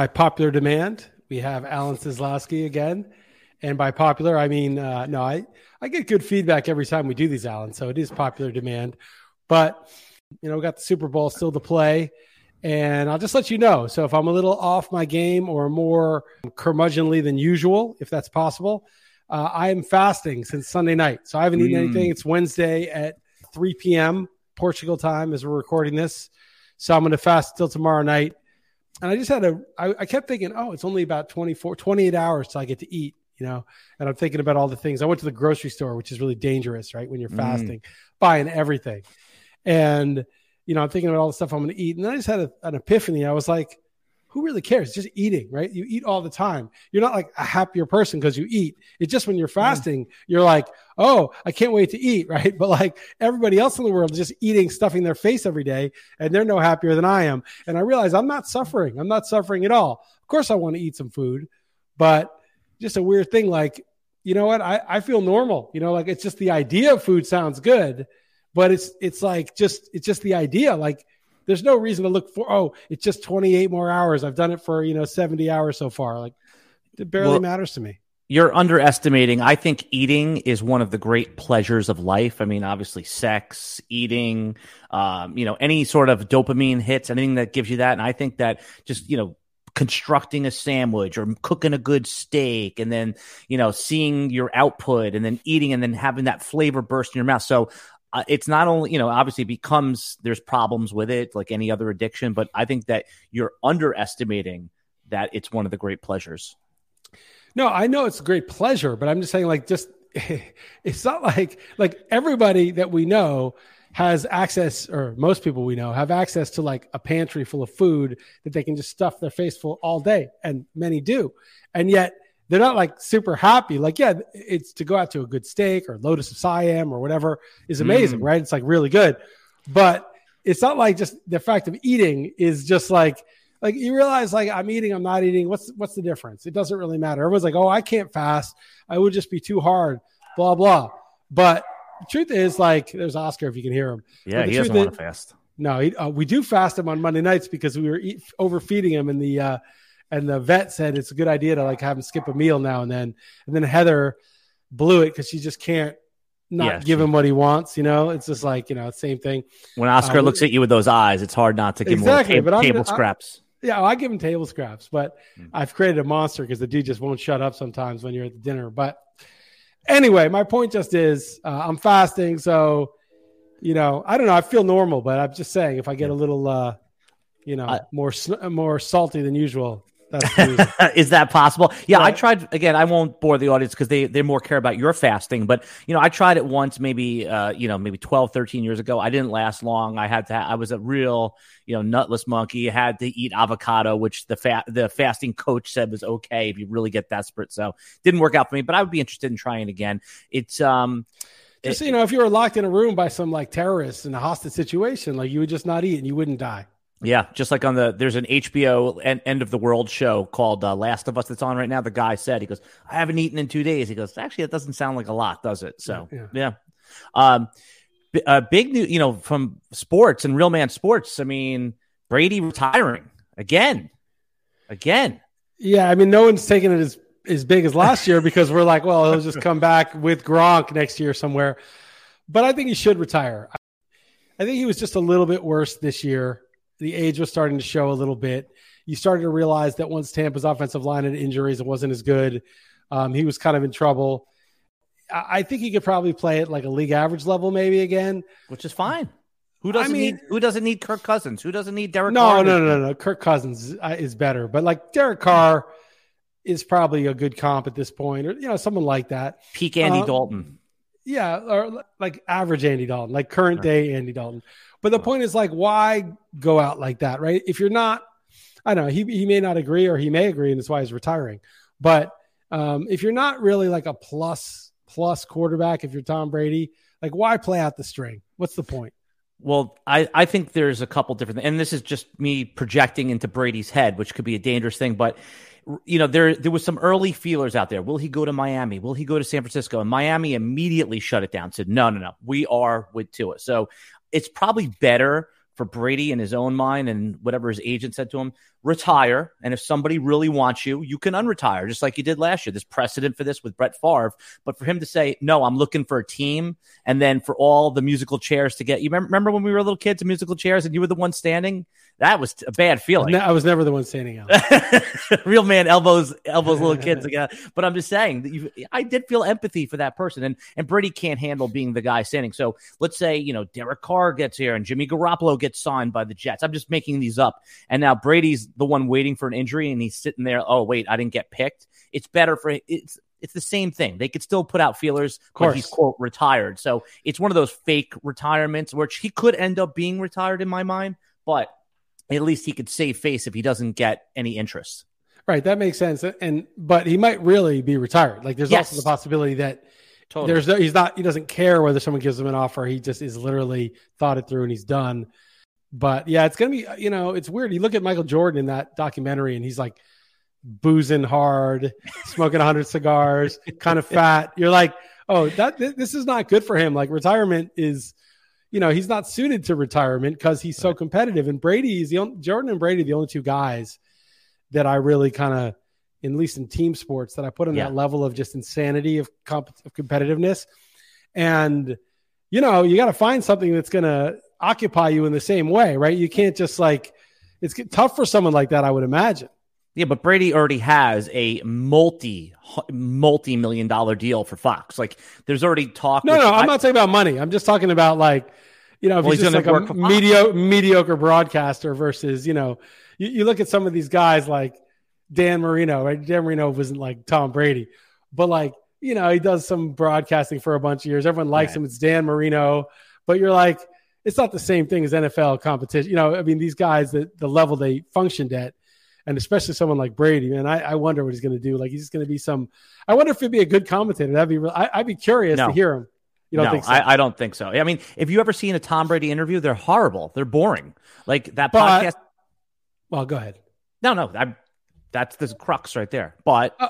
by popular demand, we have Alan Seslowsky again. And by popular, I mean, uh, no, I, I get good feedback every time we do these, Alan. So it is popular demand. But, you know, we got the Super Bowl still to play. And I'll just let you know. So if I'm a little off my game or more curmudgeonly than usual, if that's possible, uh, I am fasting since Sunday night. So I haven't eaten mm. anything. It's Wednesday at 3 p.m. Portugal time as we're recording this. So I'm going to fast till tomorrow night. And I just had a, I, I kept thinking, oh, it's only about 24, 28 hours till I get to eat, you know? And I'm thinking about all the things. I went to the grocery store, which is really dangerous, right? When you're mm. fasting, buying everything. And, you know, I'm thinking about all the stuff I'm going to eat. And then I just had a, an epiphany. I was like, who really cares? Just eating, right? You eat all the time. You're not like a happier person because you eat. It's just when you're fasting, you're like, oh, I can't wait to eat, right? But like everybody else in the world is just eating, stuffing their face every day, and they're no happier than I am. And I realize I'm not suffering. I'm not suffering at all. Of course, I want to eat some food, but just a weird thing. Like, you know what? I, I feel normal. You know, like it's just the idea of food sounds good, but it's it's like just it's just the idea. Like there's no reason to look for oh it's just 28 more hours i've done it for you know 70 hours so far like it barely well, matters to me you're underestimating i think eating is one of the great pleasures of life. I mean obviously sex eating um, you know any sort of dopamine hits anything that gives you that. And i think that just you know constructing a sandwich or cooking a good steak and then you know seeing your output and then eating and then having that flavor burst in your mouth. So uh, it's not only you know obviously becomes there's problems with it like any other addiction but i think that you're underestimating that it's one of the great pleasures no i know it's a great pleasure but i'm just saying like just it's not like like everybody that we know has access or most people we know have access to like a pantry full of food that they can just stuff their face full all day and many do and yet they're not like super happy. Like, yeah, it's to go out to a good steak or Lotus of Siam or whatever is amazing, mm. right? It's like really good. But it's not like just the fact of eating is just like like you realize like I'm eating, I'm not eating. What's what's the difference? It doesn't really matter. Everyone's like, oh, I can't fast. I would just be too hard, blah blah. But the truth is, like, there's Oscar if you can hear him. Yeah, he doesn't want to fast. No, he, uh, we do fast him on Monday nights because we were eat, overfeeding him in the uh, and the vet said it's a good idea to like have him skip a meal now and then. And then Heather blew it because she just can't not yeah, give him what he wants. You know, it's just like you know, same thing. When Oscar um, looks at you with those eyes, it's hard not to give exactly, him more table scraps. Yeah, I give him table scraps, but mm. I've created a monster because the dude just won't shut up sometimes when you're at the dinner. But anyway, my point just is uh, I'm fasting, so you know, I don't know. I feel normal, but I'm just saying if I get a little, uh, you know, I, more more salty than usual, is that possible? Yeah, right. I tried again. I won't bore the audience because they they more care about your fasting. But you know, I tried it once, maybe uh, you know, maybe 12, 13 years ago. I didn't last long. I had to. I was a real you know nutless monkey. I had to eat avocado, which the fat the fasting coach said was okay if you really get desperate. So didn't work out for me. But I would be interested in trying again. It's um. Just it, you know, if you were locked in a room by some like terrorists in a hostage situation, like you would just not eat and you wouldn't die. Yeah, just like on the there's an HBO end of the world show called uh, Last of Us that's on right now. The guy said he goes, "I haven't eaten in two days." He goes, "Actually, that doesn't sound like a lot, does it?" So yeah, yeah. Um, uh, big new, you know, from sports and real man sports. I mean, Brady retiring again, again. Yeah, I mean, no one's taking it as as big as last year because we're like, well, he'll just come back with Gronk next year somewhere. But I think he should retire. I think he was just a little bit worse this year the age was starting to show a little bit. You started to realize that once Tampa's offensive line had injuries, it wasn't as good. Um, he was kind of in trouble. I, I think he could probably play at like a league average level, maybe again, which is fine. Who doesn't I mean, need Who doesn't need Kirk Cousins? Who doesn't need Derek? No, Carr? no, no, no. Kirk Cousins is better, but like Derek Carr is probably a good comp at this point, or you know, someone like that. Peak Andy um, Dalton. Yeah, or like average Andy Dalton, like current day Andy Dalton. But the point is like, why go out like that, right? If you're not, I don't know, he, he may not agree or he may agree, and that's why he's retiring. But um, if you're not really like a plus plus quarterback, if you're Tom Brady, like why play out the string? What's the point? Well, I, I think there's a couple different, and this is just me projecting into Brady's head, which could be a dangerous thing. But you know, there there was some early feelers out there. Will he go to Miami? Will he go to San Francisco? And Miami immediately shut it down. Said no, no, no. We are with Tua. So it's probably better for Brady in his own mind and whatever his agent said to him, retire. And if somebody really wants you, you can unretire, just like you did last year. There's precedent for this with Brett Favre. But for him to say, no, I'm looking for a team, and then for all the musical chairs to get you remember when we were little kids, musical chairs, and you were the one standing? That was a bad feeling. I was never the one standing out. Real man elbows elbows little kids again. But I'm just saying that you, I did feel empathy for that person, and and Brady can't handle being the guy standing. So let's say you know Derek Carr gets here and Jimmy Garoppolo gets signed by the Jets. I'm just making these up, and now Brady's the one waiting for an injury, and he's sitting there. Oh wait, I didn't get picked. It's better for it's it's the same thing. They could still put out feelers, but he's quote retired. So it's one of those fake retirements, which he could end up being retired in my mind, but at least he could save face if he doesn't get any interest. Right, that makes sense. And but he might really be retired. Like there's yes. also the possibility that totally. there's no, he's not he doesn't care whether someone gives him an offer. He just is literally thought it through and he's done. But yeah, it's gonna be uh, you know it's weird. You look at Michael Jordan in that documentary and he's like boozing hard, smoking 100 cigars, kind of fat. You're like, oh, that this is not good for him. Like retirement is you know, he's not suited to retirement because he's so competitive. And Brady is the only, Jordan and Brady, the only two guys that I really kind of, at least in team sports, that I put on yeah. that level of just insanity of, comp- of competitiveness. And, you know, you got to find something that's going to occupy you in the same way, right? You can't just like, it's tough for someone like that, I would imagine. Yeah, but Brady already has a multi multi million dollar deal for Fox. Like, there's already talk. No, no, I'm I, not talking about money. I'm just talking about like, you know, if well, he's, he's just like a mediocre mediocre broadcaster versus, you know, you, you, look at some of these guys like Dan Marino. Right, Dan Marino wasn't like Tom Brady, but like, you know, he does some broadcasting for a bunch of years. Everyone likes right. him. It's Dan Marino, but you're like, it's not the same thing as NFL competition. You know, I mean, these guys, the the level they functioned at and especially someone like Brady, man, I, I wonder what he's going to do. Like he's going to be some. I wonder if he'd be a good commentator. That'd be. Real, I, would be curious no. to hear him. You don't no, think so? I, I, don't think so. I mean, if you ever seen a Tom Brady interview, they're horrible. They're boring. Like that but, podcast. Well, go ahead. No, no, I, that's the crux right there. But. Uh,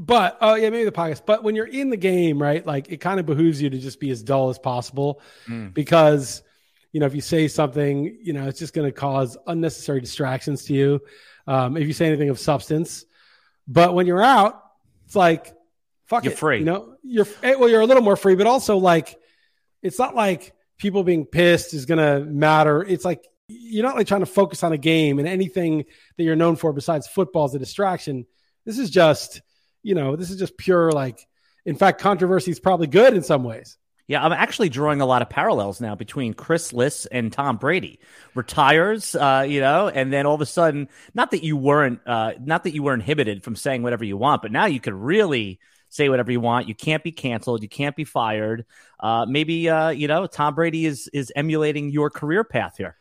but oh yeah, maybe the podcast. But when you're in the game, right? Like it kind of behooves you to just be as dull as possible, mm. because you know if you say something, you know it's just going to cause unnecessary distractions to you um, if you say anything of substance. But when you're out, it's like, fuck you're it. free. You know, you're eh, well, you're a little more free, but also like, it's not like people being pissed is going to matter. It's like you're not like trying to focus on a game and anything that you're known for besides football is a distraction. This is just, you know, this is just pure like. In fact, controversy is probably good in some ways. Yeah, I'm actually drawing a lot of parallels now between Chris Liss and Tom Brady. Retires, uh, you know, and then all of a sudden, not that you weren't, uh, not that you were inhibited from saying whatever you want, but now you could really say whatever you want. You can't be canceled. You can't be fired. Uh, maybe, uh, you know, Tom Brady is is emulating your career path here.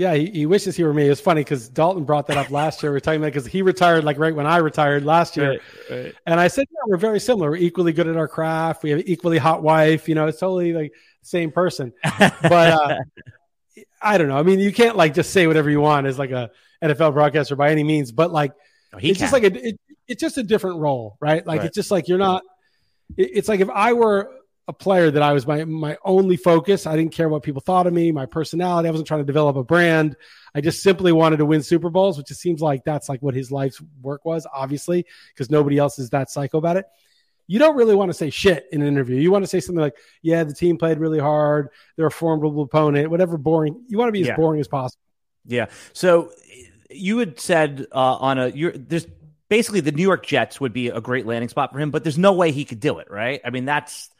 Yeah, he, he, wishes he were me. It's funny because Dalton brought that up last year. We are talking about because he retired like right when I retired last year, right, right. and I said, "Yeah, we're very similar. We're equally good at our craft. We have an equally hot wife. You know, it's totally like the same person." But uh, I don't know. I mean, you can't like just say whatever you want as like a NFL broadcaster by any means. But like, oh, it's can. just like a, it, it's just a different role, right? Like right. it's just like you're not. It, it's like if I were a player that I was my my only focus. I didn't care what people thought of me, my personality. I wasn't trying to develop a brand. I just simply wanted to win Super Bowls, which it seems like that's like what his life's work was, obviously, because nobody else is that psycho about it. You don't really want to say shit in an interview. You want to say something like, "Yeah, the team played really hard. They're a formidable opponent." Whatever boring. You want to be as yeah. boring as possible. Yeah. So you had said uh, on a you're there's basically the New York Jets would be a great landing spot for him, but there's no way he could do it, right? I mean, that's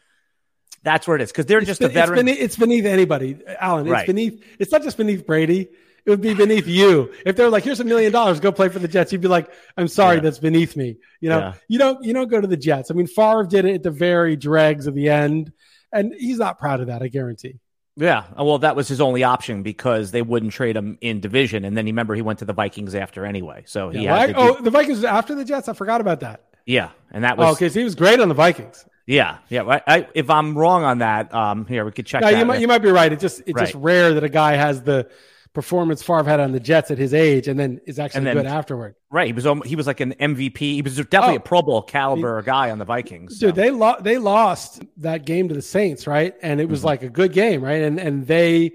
that's where it is because they're it's just been, a veteran. It's beneath, it's beneath anybody, Alan. It's right. beneath. It's not just beneath Brady. It would be beneath you if they're like, "Here's a million dollars, go play for the Jets." You'd be like, "I'm sorry, yeah. that's beneath me." You know, yeah. you don't you don't go to the Jets. I mean, Favre did it at the very dregs of the end, and he's not proud of that. I guarantee. Yeah, uh, well, that was his only option because they wouldn't trade him in division, and then you remember he went to the Vikings after anyway. So yeah, well, I, oh, the Vikings after the Jets. I forgot about that. Yeah, and that was oh, okay. So he was great on the Vikings. Yeah, yeah. I, I, if I'm wrong on that, um, here we could check. No, you might you might be right. It just it's right. just rare that a guy has the performance Favre had on the Jets at his age, and then is actually then, good afterward. Right. He was he was like an MVP. He was definitely oh, a Pro Bowl caliber he, guy on the Vikings. So. Dude, they lost they lost that game to the Saints, right? And it was mm-hmm. like a good game, right? And and they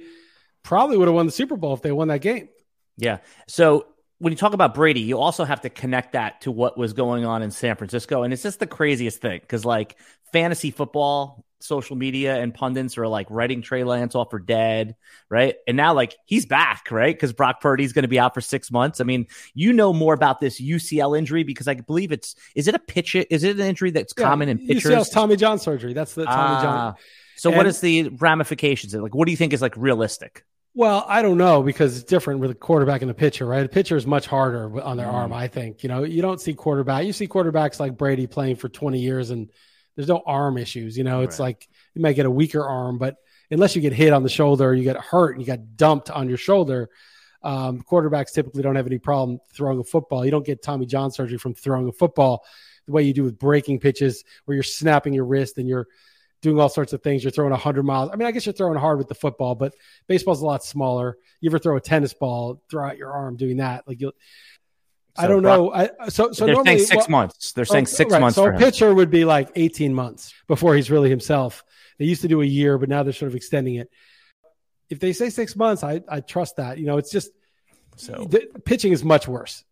probably would have won the Super Bowl if they won that game. Yeah. So when you talk about Brady, you also have to connect that to what was going on in San Francisco. And it's just the craziest thing because, like, fantasy football, social media, and pundits are like writing Trey Lance off for dead, right? And now, like, he's back, right? Because Brock Purdy's going to be out for six months. I mean, you know more about this UCL injury because I believe it's, is it a pitch? Is it an injury that's yeah, common in pitchers? UCL's Tommy John surgery. That's the Tommy uh, John. So, and, what is the ramifications? Like, what do you think is like realistic? Well, I don't know because it's different with a quarterback and a pitcher, right? A pitcher is much harder on their mm. arm, I think. You know, you don't see quarterback. You see quarterbacks like Brady playing for 20 years and there's no arm issues. You know, it's right. like you might get a weaker arm, but unless you get hit on the shoulder, you get hurt and you got dumped on your shoulder. Um, quarterbacks typically don't have any problem throwing a football. You don't get Tommy John surgery from throwing a football the way you do with breaking pitches where you're snapping your wrist and you're – doing all sorts of things. You're throwing 100 miles. I mean, I guess you're throwing hard with the football, but baseball's a lot smaller. You ever throw a tennis ball, throw out your arm doing that? Like you so I don't know. I, so so they're normally, saying six well, months. They're saying oh, six right. months. So a pitcher would be like 18 months before he's really himself. They used to do a year, but now they're sort of extending it. If they say six months, I, I trust that. You know, it's just so the, pitching is much worse.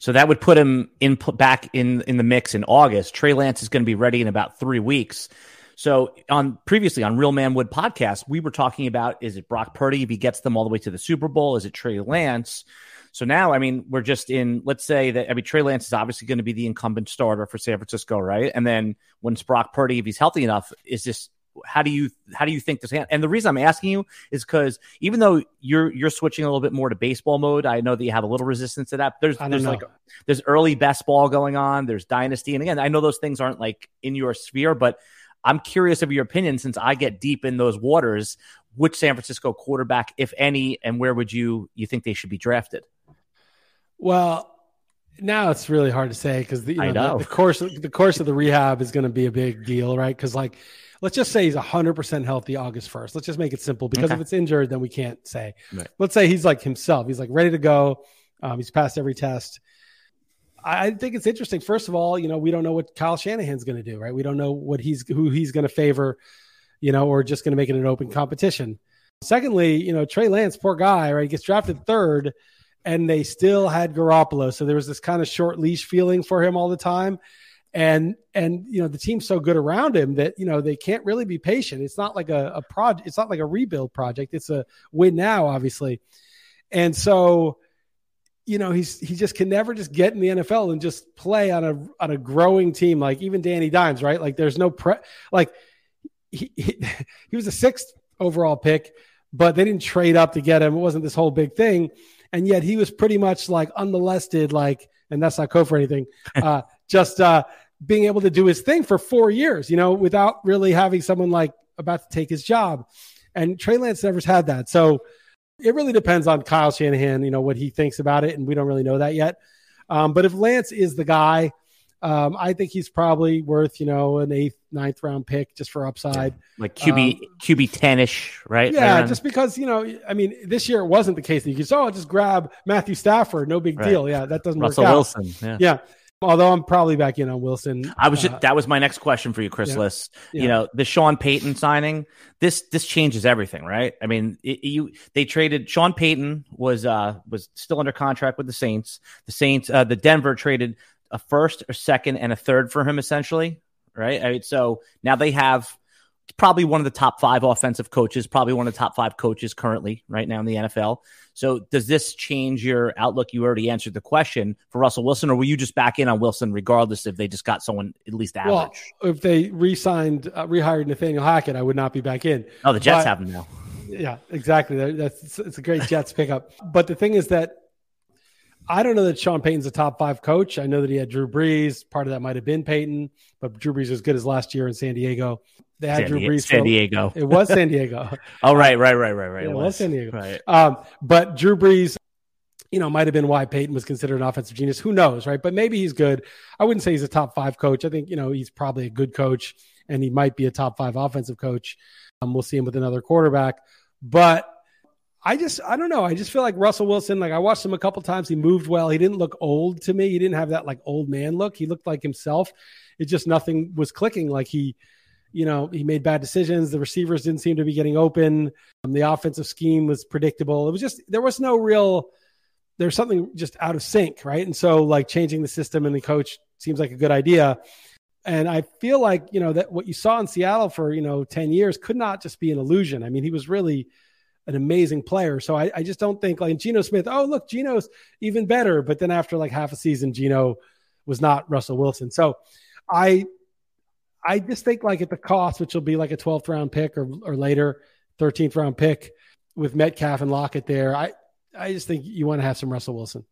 So that would put him in back in in the mix in August. Trey Lance is going to be ready in about three weeks. So on previously on Real Man Wood podcast, we were talking about is it Brock Purdy if he gets them all the way to the Super Bowl? Is it Trey Lance? So now, I mean, we're just in. Let's say that I mean Trey Lance is obviously going to be the incumbent starter for San Francisco, right? And then when Brock Purdy, if he's healthy enough, is this how do you how do you think this and the reason i'm asking you is because even though you're you're switching a little bit more to baseball mode i know that you have a little resistance to that there's there's know. like there's early best ball going on there's dynasty and again i know those things aren't like in your sphere but I'm curious of your opinion since I get deep in those waters. Which San Francisco quarterback, if any, and where would you you think they should be drafted? Well, now it's really hard to say because the, know, know. The, the, course the course of the rehab is going to be a big deal, right? Because like, let's just say he's 100 percent healthy August 1st. Let's just make it simple because okay. if it's injured, then we can't say. Right. Let's say he's like himself. He's like ready to go. Um, he's passed every test. I think it's interesting. First of all, you know, we don't know what Kyle Shanahan's going to do, right? We don't know what he's who he's going to favor, you know, or just going to make it an open competition. Secondly, you know, Trey Lance, poor guy, right? He gets drafted third, and they still had Garoppolo, so there was this kind of short leash feeling for him all the time. And and you know the team's so good around him that you know they can't really be patient. It's not like a, a project. It's not like a rebuild project. It's a win now, obviously. And so you know he's he just can never just get in the NFL and just play on a on a growing team like even Danny Dimes right? Like there's no pre like he, he, he was a sixth overall pick but they didn't trade up to get him. It wasn't this whole big thing. And yet he was pretty much like unmolested like and that's not code for anything uh just uh being able to do his thing for four years you know without really having someone like about to take his job. And Trey Lance never's had that. So it really depends on Kyle Shanahan, you know, what he thinks about it, and we don't really know that yet. Um, but if Lance is the guy, um, I think he's probably worth, you know, an eighth, ninth round pick just for upside. Like QB um, QB ten ish, right? Yeah, just because, you know, I mean, this year it wasn't the case that you could oh, I'll just grab Matthew Stafford, no big right. deal. Yeah, that doesn't Russell work Wilson. Yeah. yeah. Although I'm probably back in on Wilson. I was just, uh, that was my next question for you, Chris yeah, Liss. Yeah. You know, the Sean Payton signing, this this changes everything, right? I mean, it, you they traded Sean Payton was uh was still under contract with the Saints. The Saints uh the Denver traded a first, a second, and a third for him essentially, right? I mean, so now they have probably one of the top five offensive coaches, probably one of the top five coaches currently right now in the NFL. So does this change your outlook? You already answered the question for Russell Wilson, or were you just back in on Wilson regardless if they just got someone at least average? Well, if they re-signed, uh, rehired Nathaniel Hackett, I would not be back in. Oh, the Jets but, have him now. Yeah, exactly. That's it's a great Jets pickup. But the thing is that I don't know that Sean Payton's a top five coach. I know that he had Drew Brees. Part of that might have been Payton, but Drew Brees was good as last year in San Diego. They had San Drew Brees. San Diego. It was San Diego. oh, right, right, right, right, right. it, was. was San Diego. Right. Um, but Drew Brees, you know, might have been why Payton was considered an offensive genius. Who knows, right? But maybe he's good. I wouldn't say he's a top five coach. I think, you know, he's probably a good coach and he might be a top five offensive coach. Um, we'll see him with another quarterback. But I just, I don't know. I just feel like Russell Wilson, like I watched him a couple times. He moved well. He didn't look old to me. He didn't have that like old man look. He looked like himself. It just nothing was clicking. Like he, you know, he made bad decisions. The receivers didn't seem to be getting open. Um, the offensive scheme was predictable. It was just there was no real there's something just out of sync, right? And so like changing the system and the coach seems like a good idea. And I feel like, you know, that what you saw in Seattle for, you know, 10 years could not just be an illusion. I mean, he was really an amazing player. So I, I just don't think like Geno Smith, oh, look, Geno's even better. But then after like half a season, Geno was not Russell Wilson. So I I just think like at the cost, which will be like a 12th round pick or, or later, 13th round pick with Metcalf and Lockett there, I, I just think you want to have some Russell Wilson.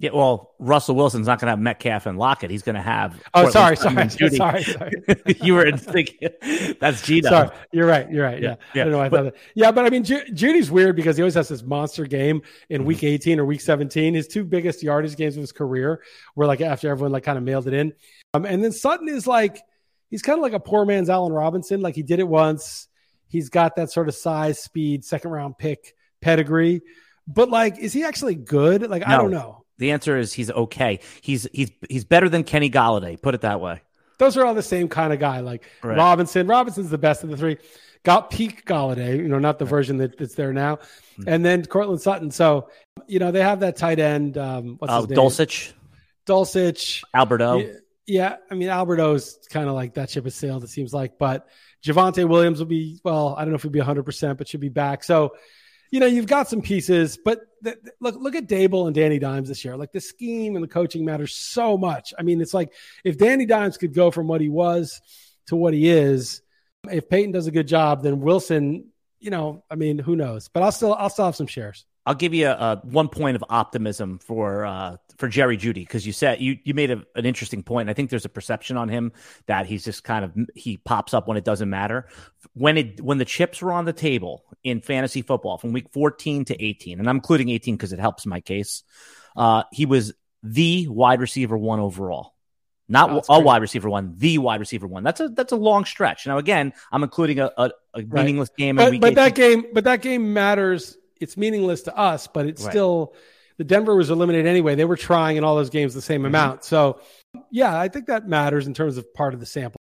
Yeah, well, Russell Wilson's not going to have Metcalf and Lockett. He's going to have. Oh, sorry, sorry, sorry, sorry. you were thinking that's Geno. Sorry, you're right. You're right. Yeah, yeah. I don't know. I but, thought that. Yeah, but I mean, Ju- Jeudy's weird because he always has this monster game in mm-hmm. Week 18 or Week 17. His two biggest yardage games of his career were like after everyone like kind of mailed it in. Um, and then Sutton is like he's kind of like a poor man's Allen Robinson. Like he did it once. He's got that sort of size, speed, second round pick pedigree. But like, is he actually good? Like, no. I don't know. The answer is he's okay. He's he's he's better than Kenny Golladay. Put it that way. Those are all the same kind of guy. Like right. Robinson. Robinson's the best of the three. Got peak Golladay. You know, not the version that, that's there now. Mm-hmm. And then Courtland Sutton. So you know they have that tight end. Um, what's uh, his name? Dulcich. Dulcich. Alberto. Yeah, yeah, I mean Alberto's kind of like that ship has sailed. It seems like, but Javonte Williams will be well. I don't know if he'll be 100, percent but should be back. So you know, you've got some pieces, but th- look, look at Daboll and Danny Dimes this year. Like the scheme and the coaching matters so much. I mean, it's like if Danny Dimes could go from what he was to what he is, if Payton does a good job, then Wilson, you know, I mean, who knows? But I'll still, I'll still have some shares. I'll give you a, a one point of optimism for uh, for Jerry Jeudy because you said you you made a, an interesting point. I think there's a perception on him that he's just kind of he pops up when it doesn't matter. When it when the chips were on the table in fantasy football from week 14 to 18, and I'm including 18 because it helps my case. Uh, he was the wide receiver one overall. Not oh, a wide receiver one, the wide receiver one. That's a that's a long stretch. Now again, I'm including a, a, a meaningless game. But, but that game, but that game matters it's meaningless to us, but it's right. still the Denver was eliminated anyway. They were trying in all those games the same mm-hmm. amount. So yeah, I think that matters in terms of part of the sample.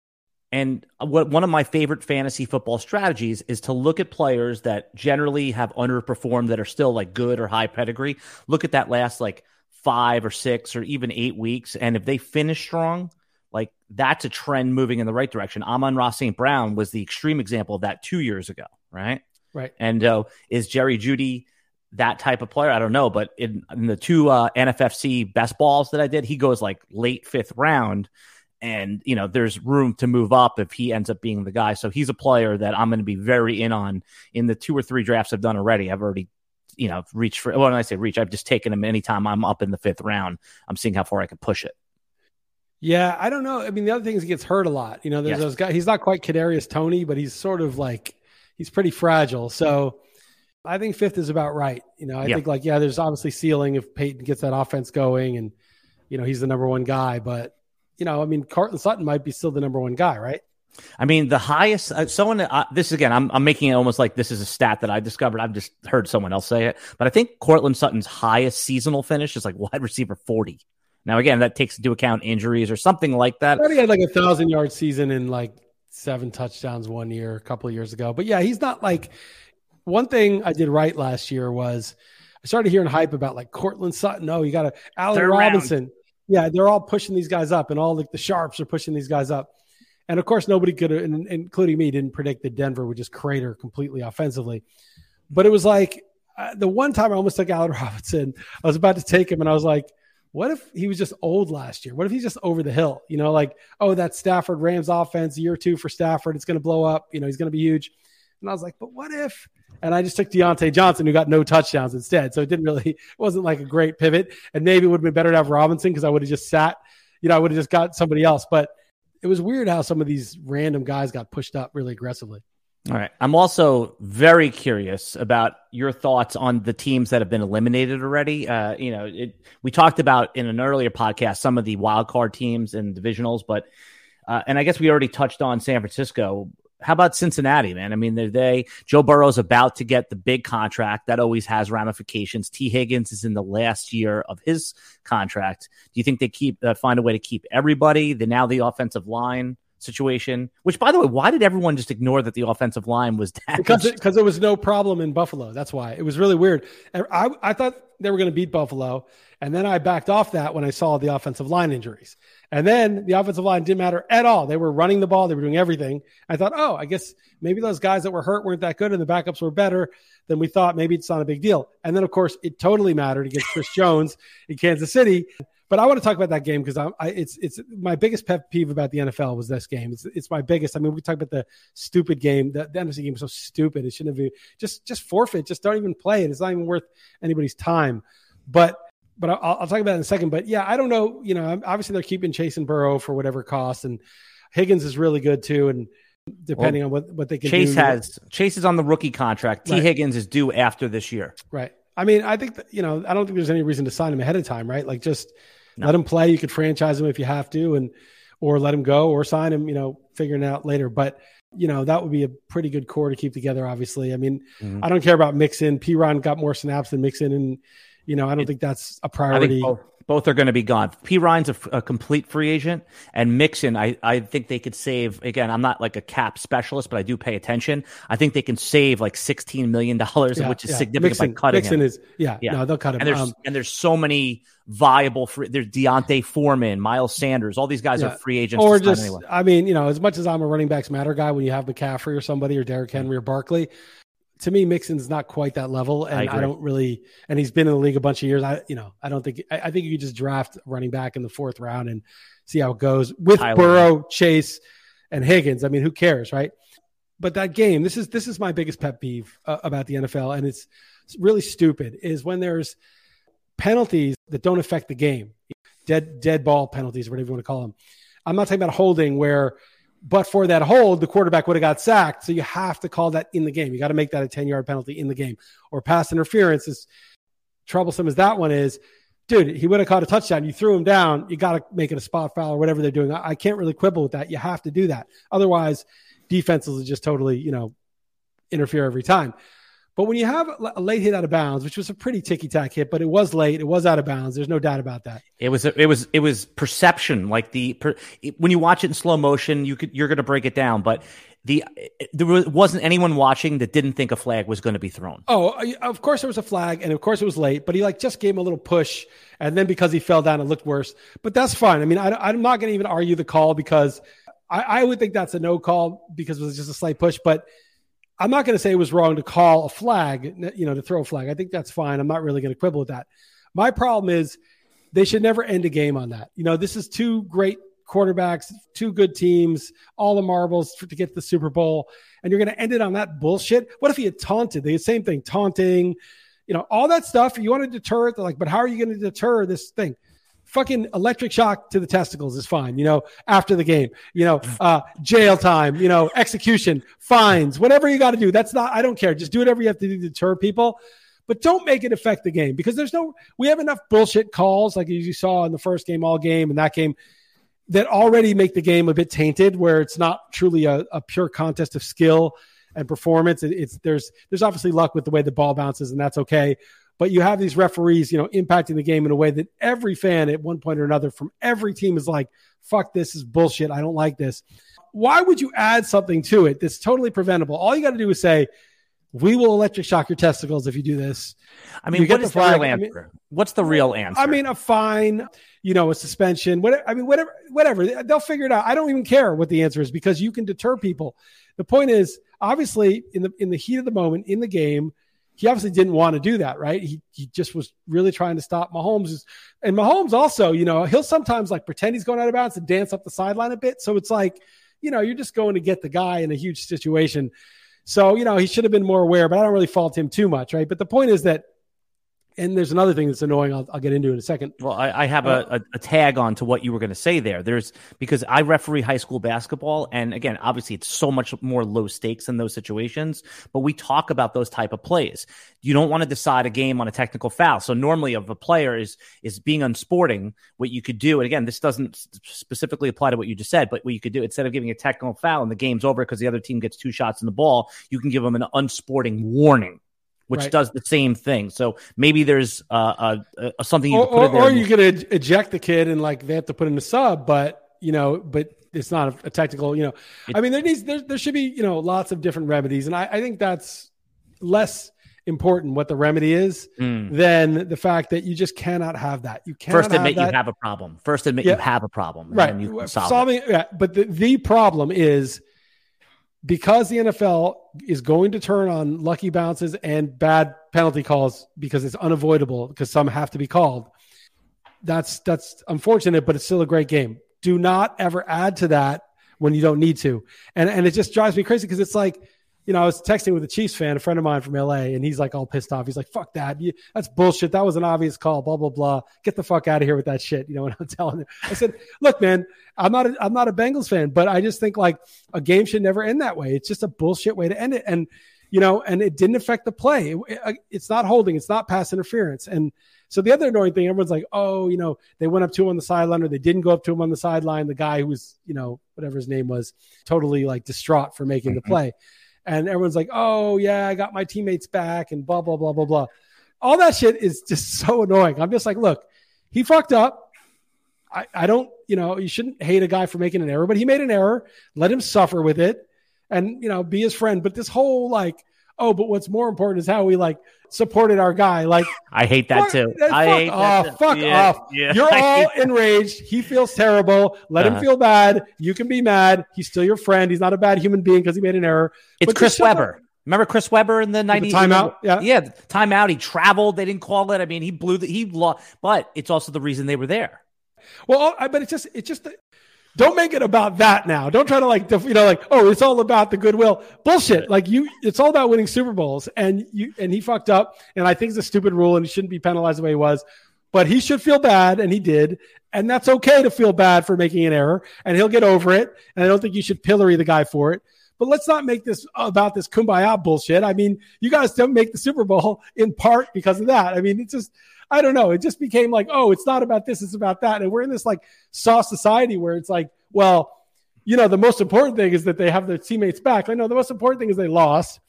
And what one of my favorite fantasy football strategies is to look at players that generally have underperformed that are still like good or high pedigree. Look at that last like five or six or even eight weeks. And if they finish strong, like that's a trend moving in the right direction. Amon-Ra St. Brown was the extreme example of that two years ago, right? Right. And uh, is Jerry Jeudy that type of player? I don't know, but in, in the two uh, NFFC best balls that I did, he goes like late fifth round. And, you know, there's room to move up if he ends up being the guy. So he's a player that I'm going to be very in on in the two or three drafts I've done already. I've already, you know, reached for, well, when I say reach, I've just taken him anytime I'm up in the fifth round. I'm seeing how far I can push it. Yeah, I don't know. I mean, the other thing is he gets hurt a lot. You know, there's yes. those guys. He's not quite Kadarius Toney, but he's sort of like he's pretty fragile. So I think fifth is about right. You know, I think like yeah, there's obviously ceiling if Payton gets that offense going, and you know he's the number one guy. But you know, I mean, Courtland Sutton might be still the number one guy, right? I mean, the highest uh, someone. Uh, this again, I'm I'm making it almost like this is a stat that I discovered. I've just heard someone else say it, but I think Courtland Sutton's highest seasonal finish is like wide receiver forty. Now, again, that takes into account injuries or something like that. he had like a thousand yard season in like seven touchdowns one year, a couple of years ago. But yeah, he's not like one thing I did right last year was I started hearing hype about like Courtland Sutton. Oh, you got to Allen Third Robinson. Round. Yeah, they're all pushing these guys up, and all the, the sharps are pushing these guys up. And of course, nobody could, including me, didn't predict that Denver would just crater completely offensively. But it was like uh, the one time I almost took Allen Robinson. I was about to take him, and I was like, what if he was just old last year? What if he's just over the hill? You know, like, oh, that Stafford Rams offense, year two for Stafford, it's going to blow up. You know, he's going to be huge. And I was like, but what if? And I just took Diontae Johnson, who got no touchdowns instead. So it didn't really, it wasn't like a great pivot. And maybe it would have been better to have Robinson because I would have just sat, you know, I would have just got somebody else. But it was weird how some of these random guys got pushed up really aggressively. All right. I'm also very curious about your thoughts on the teams that have been eliminated already. Uh, you know, it, we talked about in an earlier podcast some of the wild card teams and divisionals, but uh, and I guess we already touched on San Francisco. How about Cincinnati, man? I mean, they're they Joe Burrow's about to get the big contract that always has ramifications. Tee Higgins is in the last year of his contract. Do you think they keep uh, find a way to keep everybody? The now the offensive line situation. Which, by the way, why did everyone just ignore that the offensive line was damaged? Because it, because there was no problem in Buffalo. That's why it was really weird. I I thought they were going to beat Buffalo, and then I backed off that when I saw the offensive line injuries. And then the offensive line didn't matter at all. They were running the ball, they were doing everything. I thought, oh, I guess maybe those guys that were hurt weren't that good, and the backups were better than we thought. Maybe it's not a big deal. And then, of course, it totally mattered against Chris Jones in Kansas City. But I want to talk about that game because I, I, it's it's my biggest pet peeve about the NFL was this game. It's it's my biggest. I mean, we talk about the stupid game. The, the NFC game was so stupid. It shouldn't have been just just forfeit. Just don't even play it. It's not even worth anybody's time. But but I'll, I'll talk about it in a second. But yeah, I don't know. You know, obviously they're keeping Chase and Burrow for whatever cost, and Higgins is really good too. And depending well, on what, what they can Chase do. has Chase is on the rookie contract. Tee Right. Higgins is due after this year. Right. I mean, I think that, you know, I don't think there's any reason to sign him ahead of time, right? Like just no. let him play. You could franchise him if you have to, and or let him go or sign him. You know, figuring it out later. But you know that would be a pretty good core to keep together. Obviously, I mean, mm-hmm. I don't care about Mixon. Perine got more snaps than Mixon, and you know I don't it, think that's a priority. Both, both, are going to be gone. Perine's a, a complete free agent, and Mixon, I I think they could save. Again, I'm not like a cap specialist, but I do pay attention. I think they can save like 16 million dollars, yeah, which is yeah. significant Mixon, by cutting Mixon him. is yeah, yeah, no, they'll cut him. And there's um, and there's so many viable free. There's D'Onta Foreman, Miles Sanders. All these guys yeah. are free agents. Or just, anyway. I mean, you know, as much as I'm a running backs matter guy, when you have McCaffrey or somebody or Derrick Henry or Barkley, to me, Mixon's not quite that level, and I, I, don't really. And he's been in the league a bunch of years. I, you know, I don't think. I, I think you just draft running back in the fourth round and see how it goes with Tyler. Burrow, Chase, and Higgins. I mean, who cares, right? But that game, this is this is my biggest pet peeve uh, about the NFL, and it's really stupid. Is when there's penalties that don't affect the game, dead dead ball penalties, whatever you want to call them. I'm not talking about holding where, but for that hold, the quarterback would have got sacked. So you have to call that in the game. You got to make that a 10 yard penalty in the game. Or pass interference is troublesome as that one is. Dude, he would have caught a touchdown. You threw him down. You got to make it a spot foul or whatever they're doing. I, I can't really quibble with that. You have to do that. Otherwise, defenses will just totally, you know, interfere every time. But when you have a late hit out of bounds, which was a pretty ticky tack hit, but it was late, it was out of bounds. There's no doubt about that. It was it was it was perception. Like the per, when you watch it in slow motion, you could you're going to break it down, but the there wasn't anyone watching that didn't think a flag was going to be thrown. Oh, uh, of course there was a flag, and of course it was late, but he like just gave him a little push, and then because he fell down, it looked worse. But that's fine. I mean, I, am not going to even argue the call because I, I would think that's a no call because it was just a slight push, but I'm not going to say it was wrong to call a flag, you know, to throw a flag. I think that's fine. I'm not really going to quibble with that. My problem is they should never end a game on that. You know, this is two great quarterbacks, two good teams, all the marbles to get to the Super Bowl, and you're going to end it on that bullshit. What if he had taunted? The same thing, taunting, you know, all that stuff. You want to deter it, like, but how are you going to deter this thing? Fucking electric shock to the testicles is fine, you know, after the game, you know, uh, jail time, you know, execution, fines, whatever you got to do. That's not, I don't care. Just do whatever you have to do to deter people, but don't make it affect the game because there's no, we have enough bullshit calls like as you saw in the first game, all game, and that game that already make the game a bit tainted where it's not truly a, a pure contest of skill and performance. It, it's, there's, there's obviously luck with the way the ball bounces and that's okay but you have these referees, you know, impacting the game in a way that every fan at one point or another from every team is like, fuck, this is bullshit. I don't like this. Why would you add something to it that's totally preventable? All you got to do is say, we will electric shock your testicles if you do this. I mean, what is the, the real answer? I mean, What's the real answer? I mean, a fine, you know, a suspension, whatever. I mean, whatever, whatever. They'll figure it out. I don't even care what the answer is because you can deter people. The point is, obviously, in the in the heat of the moment in the game, he obviously didn't want to do that, right? He he just was really trying to stop Mahomes. And Mahomes also, you know, he'll sometimes like pretend he's going out of bounds and dance up the sideline a bit. So it's like, you know, you're just going to get the guy in a huge situation. So, you know, he should have been more aware, but I don't really fault him too much, right? But the point is that and there's another thing that's annoying. I'll, I'll get into in a second. Well, I, I have uh, a, a, tag on to what you were going to say there. There's because I referee high school basketball, and again, obviously, it's so much more low stakes in those situations. But we talk about those type of plays. You don't want to decide a game on a technical foul. So normally, if a player is is being unsporting, what you could do, and again, this doesn't specifically apply to what you just said, but what you could do instead of giving a technical foul and the game's over because the other team gets two shots in the ball, you can give them an unsporting warning which right. does the same thing. So maybe there's uh, uh, uh something you or, put or, or you could eject the kid and like they have to put in a sub, but you know, but it's not a, a technical. You know, It- I mean, there needs there there should be you know lots of different remedies, and I, I think that's less important what the remedy is Mm. than the fact that you just cannot have that. You cannot First, admit have you have a problem. First, admit Yeah. you have a problem. right then you can solve it. yeah, but the, the problem is because the NFL is going to turn on lucky bounces and bad penalty calls because it's unavoidable because some have to be called. That's that's unfortunate, but it's still a great game. Do not ever add to that when you don't need to. And and it just drives me crazy because it's like, you know, I was texting with a Chiefs fan, a friend of mine from LA, and he's like all pissed off. He's like, "Fuck that! You, that's bullshit. That was an obvious call. Blah blah blah. Get the fuck out of here with that shit." You know what I'm telling him? I said, "Look, man, I'm not a, I'm not a Bengals fan, but I just think like a game should never end that way. It's just a bullshit way to end it." And you know, and it didn't affect the play. It- it- it's not holding. It's not pass interference. And so the other annoying thing, everyone's like, "Oh, you know, they went up to him on the sideline, or they didn't go up to him on the sideline." The guy who was, you know, whatever his name was, totally like distraught for making the Mhm. play. And everyone's like, "Oh yeah, I got my teammates back," and blah blah blah blah blah. All that shit is just so annoying. I'm just like, look, he fucked up. I, I don't, you know, you shouldn't hate a guy for making an error, but he made an error. Let him suffer with it, and you know, be his friend. But this whole like, oh, but what's more important is how we like supported our guy. Like, I hate that Fuck- too. I fuck hate off, that. fuck Yeah, off. yeah. You're all enraged. He feels terrible. Let him Uh-huh. feel bad. You can be mad. He's still your friend. He's not a bad human being because he made an error. It's But Chris just shut up. Webber. Remember Chris Webber in the 90s? timeout? Yeah. Yeah, the timeout. He traveled. They didn't call it. I mean, he blew the, he lost, but it's also the reason they were there. Well, I, but it's just, it's just, don't make it about that now. Don't try to like, you know, like, oh, it's all about the goodwill. Bullshit. Like you, it's all about winning Super Bowls, and you, and he fucked up, and I think it's a stupid rule, and he shouldn't be penalized the way he was. But he should feel bad, and he did, and that's okay to feel bad for making an error, and he'll get over it. And I don't think you should pillory the guy for it. But let's not make this about this kumbaya bullshit. I mean, you guys don't make the Super Bowl in part because of that. I mean, it's just, I don't know. It just became like, oh, it's not about this, it's about that. And we're in this like soft society where it's like, well, you know, the most important thing is that they have their teammates back. I know the most important thing is they lost,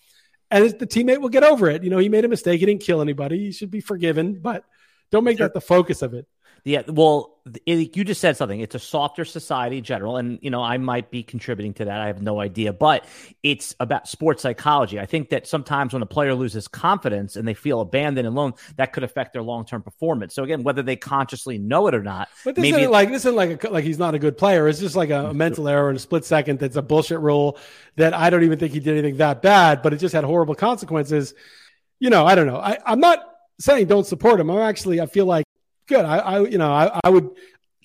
and it's, the teammate will get over it. You know, he made a mistake. He didn't kill anybody. He should be forgiven, but don't make that the focus of it. Yeah, well, it, you just said something. It's a softer society in general, and you know I might be contributing to that. I have no idea, but it's about sports psychology. I think that sometimes when a player loses confidence and they feel abandoned and alone, that could affect their long term performance. So again, whether they consciously know it or not, But this maybe isn't like this isn't like a, like he's not a good player. It's just like a, a mental error in a split second. That's a bullshit rule that I don't even think he did anything that bad, but it just had horrible consequences. You know, I don't know. I, I'm not saying don't support him. I'm actually I feel like good. I, I you know I, I would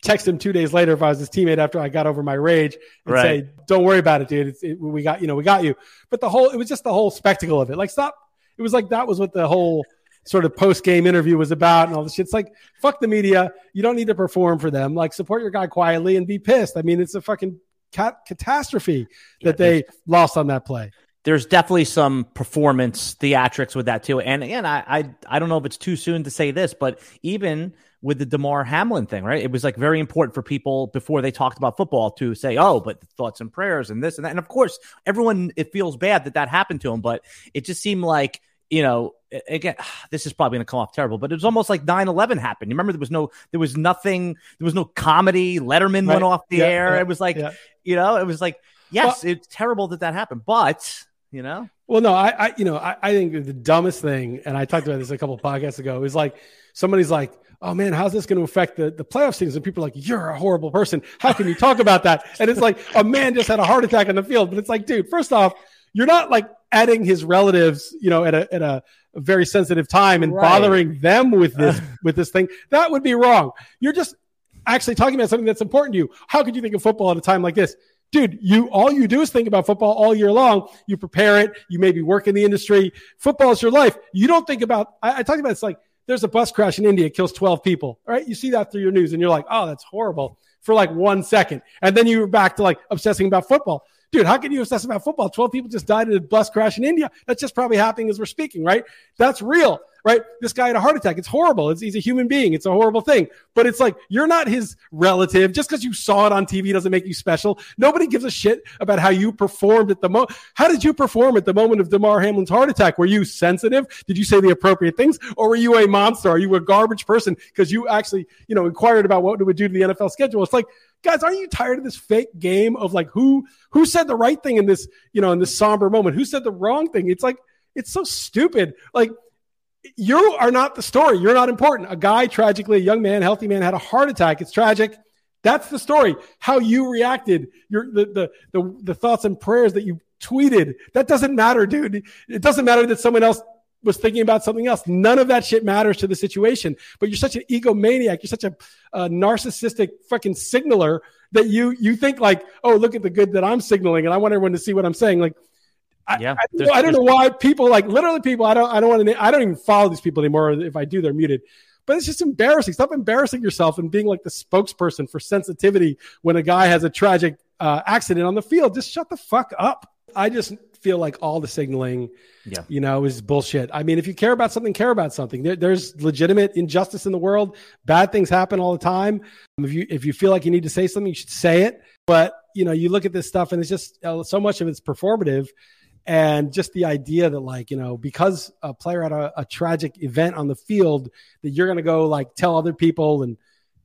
text him two days later if I was his teammate after I got over my rage and Right. say, "Don't worry about it, dude. It's, it, we got you know we got you." But the whole it was just the whole spectacle of it. Like stop. It was like that was what the whole sort of post game interview was about and all this shit. It's like fuck the media. You don't need to perform for them. Like support your guy quietly and be pissed. I mean, it's a fucking cat- catastrophe that they lost on that play. there's definitely some performance theatrics with that too. And again, I, I I don't know if it's too soon to say this, but even with the Damar Hamlin thing, right? It was like very important for people before they talked about football to say, "Oh, but thoughts and prayers and this and that." And of course, everyone it feels bad that that happened to him, but it just seemed like you know again this is probably going to come off terrible but it was almost like 9-11 happened you remember there was no there was nothing there was no comedy letterman Right. went off the Yeah, air yeah, it was like yeah. you know it was like yes it's terrible that that happened but you know Well, no, I, I you know, I, I think the dumbest thing, and I talked about this a couple of podcasts ago, is like somebody's like, "Oh man, how's this going to affect the the playoff season?" And people are like, "You're a horrible person. How can you talk about that?" And it's like a man just had a heart attack on the field, but it's like, dude, first off, you're not like adding his relatives, you know, at a at a very sensitive time and Right. bothering them with this with this thing. That would be wrong. You're just actually talking about something that's important to you. How could you think of football at a time like this? Dude, you all you do is think about football all year long. You prepare it. You maybe work in the industry. Football is your life. You don't think about. I, I talked about it's like there's a bus crash in India, kills 12 people. Right? You see that through your news, and you're like, oh, that's horrible for like one second, and then you're back to like obsessing about football. Dude, how can you obsess about football? 12 people just died in a bus crash in India. That's just probably happening as we're speaking, right? That's real. Right? This guy had a heart attack. It's horrible. It's, he's a human being. It's a horrible thing. But it's like, you're not his relative. Just because you saw it on TV doesn't make you special. Nobody gives a shit about how you performed at the moment. How did you perform at the moment of Damar Hamlin's heart attack? Were you sensitive? Did you say the appropriate things? Or were you a monster? Are you a garbage person? Because you actually, you know, inquired about what it would do to the NFL schedule. It's like, guys, aren't you tired of this fake game of like who who said the right thing in this, you know, in this somber moment? Who said the wrong thing? It's like it's so stupid. Like you are not the story. You're not important. A guy, tragically, a young man, healthy man, had a heart attack. It's tragic. That's the story. How you reacted, your the the the, the thoughts and prayers that you tweeted. That doesn't matter, dude. It doesn't matter that someone else was thinking about something else. None of that shit matters to the situation. But you're such an egomaniac. You're such a, a narcissistic fucking signaler that you you think like, oh, look at the good that I'm signaling, and I want everyone to see what I'm saying. Like, yeah, I, I, I don't know why people like literally people. I don't. I don't want to. I don't even follow these people anymore. If I do, they're muted. But it's just embarrassing. Stop embarrassing yourself and being like the spokesperson for sensitivity when a guy has a tragic uh, accident on the field. Just shut the fuck up. I just feel like all the signaling, yeah. you know, is bullshit. I mean, if you care about something, care about something. There, there's legitimate injustice in the world. Bad things happen all the time. If you if you feel like you need to say something, you should say it. But you know, you look at this stuff, and it's just uh, so much of it's performative. And just the idea that, like, you know, because a player had a, a tragic event on the field, that you're going to go like tell other people and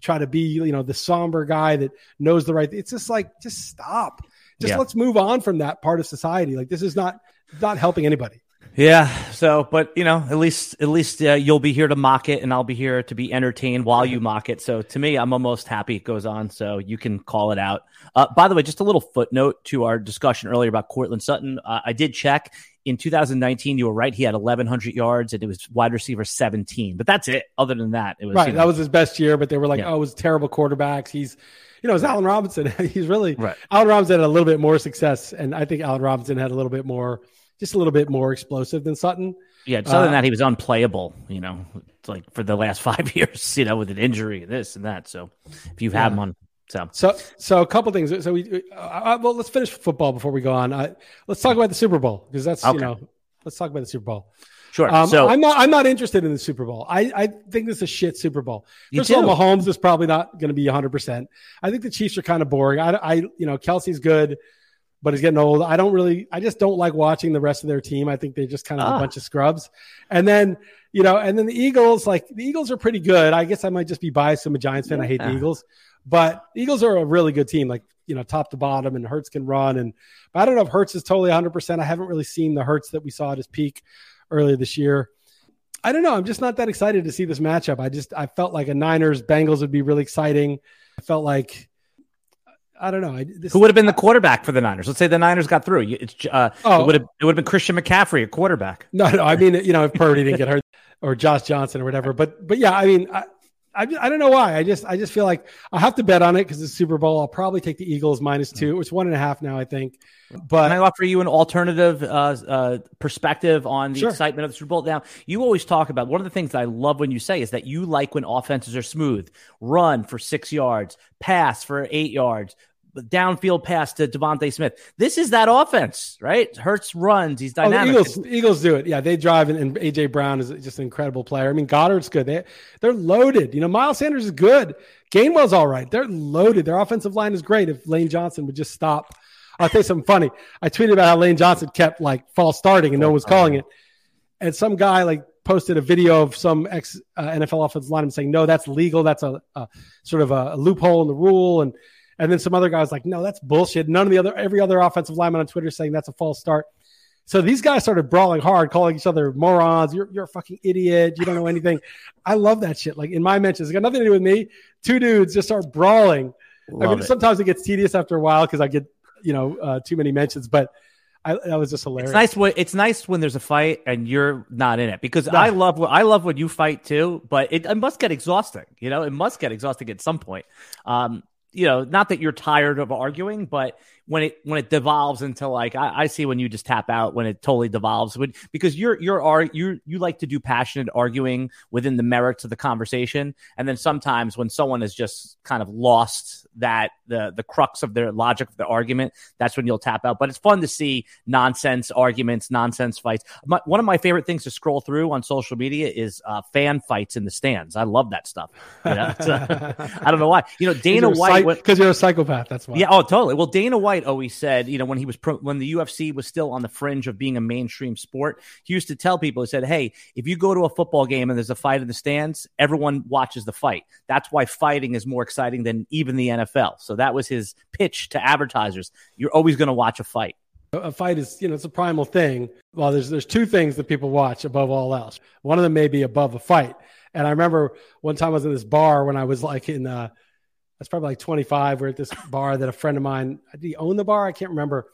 try to be, you know, the somber guy that knows the right. It's just like, just stop just yeah. let's move on from that part of society. Like this is not not helping anybody. Yeah. So, but you know, at least at least uh, you'll be here to mock it, and I'll be here to be entertained while you mock it. So, to me, I'm almost happy it goes on. So you can call it out. Uh, by the way, just a little footnote to our discussion earlier about Courtland Sutton. Uh, I did check in 2019. You were right; he had 1,100 yards, and it was wide receiver 17. But that's it. Other than that, it was right. You know, that was his best year. But they were like, yeah. "Oh, it was terrible quarterbacks." He's you know, it's Allen Robinson. He's really right. Allen Robinson had a little bit more success, and I think Allen Robinson had a little bit more, just a little bit more explosive than Sutton. Yeah, other uh, than that, he was unplayable. You know, like for the last five years, you know, with an injury, and this and that. So, if you have yeah. him on, so so so a couple things. So we uh, uh, well, let's finish football before we go on. Uh, let's talk about the Super Bowl because that's okay. you know, let's talk about the Super Bowl. Sure. Um, so I'm not. I'm not interested in the Super Bowl. I, I think this is a shit Super Bowl. First of all, Mahomes is probably not going to be 100. percent I think the Chiefs are kind of boring. I, I, you know, Kelce's good, but he's getting old. I don't really. I just don't like watching the rest of their team. I think they're just kind of ah. a bunch of scrubs. And then you know, and then the Eagles. Like the Eagles are pretty good. I guess I might just be biased. I'm a Giants fan. I hate the Eagles, but the Eagles are a really good team. Like you know, top to bottom, and Hurts can run. And but I don't know if Hurts is totally 100. percent I haven't really seen the Hurts that we saw at his peak earlier this year. I don't know. I'm just not that excited to see this matchup. I just I felt like a Niners Bengals would be really exciting. I felt like I don't know. I, this, Who would have been the quarterback for the Niners? Let's say the Niners got through. It's uh, oh, it would have it would have been Christian McCaffrey, a quarterback. No, no. I mean, you know, if Purdy didn't get hurt or Josh Johnson or whatever. But but yeah, I mean, I, I, I don't know why. I just I just feel like I'll have to bet on it because it's Super Bowl. I'll probably take the Eagles minus two. It's one and a half now, I think. But Can I offer you an alternative uh, uh, perspective on the sure. excitement of the Super Bowl? Now, you always talk about one of the things that I love when you say is that you like when offenses are smooth, run for six yards, pass for eight yards, downfield pass to DeVonta Smith. This is that offense, right? Hurts runs. He's dynamic. Oh, Eagles, Eagles do it. Yeah, they drive, and, and, AJ Brown is just an incredible player. I mean, Goedert's good. They they're loaded. You know, Miles Sanders is good. Gainwell's all right. They're loaded. Their offensive line is great. If Lane Johnson would just stop. I'll tell you something funny. I tweeted about how Lane Johnson kept like false starting and no one was calling it, and some guy like posted a video of some ex uh, NFL offensive lineman saying, "No, that's legal. That's a, a sort of a, a loophole in the rule." and and then some other guys like, no, that's bullshit. None of the other, every other offensive lineman on Twitter saying that's a false start. So these guys started brawling hard, calling each other morons. You're, you're a fucking idiot. You don't know anything. I love that shit. Like in my mentions, it's got nothing to do with me. Two dudes just start brawling. Love I mean, it. sometimes it gets tedious after a while because I get, you know, uh, too many mentions, but I, that was just hilarious. It's nice when it's nice when there's a fight and you're not in it because I love I love when you fight too, but it, it, must get exhausting. You know, it must get exhausting at some point. Um, you know, not that you're tired of arguing, but when it when it devolves into like I, I see when you just tap out when it totally devolves when, because you're you're are you you like to do passionate arguing within the merits of the conversation. And then sometimes when someone has just kind of lost that the the crux of their logic of the argument that's when you'll tap out. But it's fun to see nonsense arguments nonsense fights. My, one of my favorite things to scroll through on social media is uh, fan fights in the stands. I love that stuff. You know? i don't know why. You know dana white because you're a psychopath that's why. Yeah oh totally. Well dana white always said, you know, when he was pro- when the UFC was still on the fringe of being a mainstream sport, he used to tell people, he said, "Hey, if you go to a football game and there's a fight in the stands, everyone watches the fight. That's why fighting is more exciting than even the NFL." So that was his pitch to advertisers. You're always going to watch a fight. A fight is, you know, it's a primal thing. Well, there's there's two things that people watch above all else. One of them may be above a fight. And I remember one time I was in this bar when I was like in uh, that's probably like 25. We're at this bar that a friend of mine, did he own the bar? I can't remember.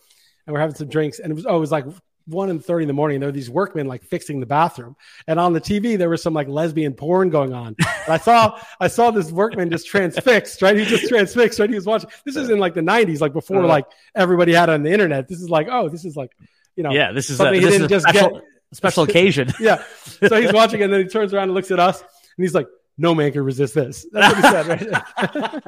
And we're having some drinks. And it was, oh, it was like one and 30 in the morning. And there were these workmen like fixing the bathroom. And on the TV, there was some like lesbian porn going on. And I saw, I saw this workman just transfixed, right? He just transfixed, right? He was watching. This is in like the 90s, like before uh-huh. like everybody had on the internet. This is like, oh, this is like, you know, yeah, this is something a, this he didn't just special, get. Special occasion. yeah. So he's watching and then he turns around and looks at us and he's like, no man can resist this. That's what he said,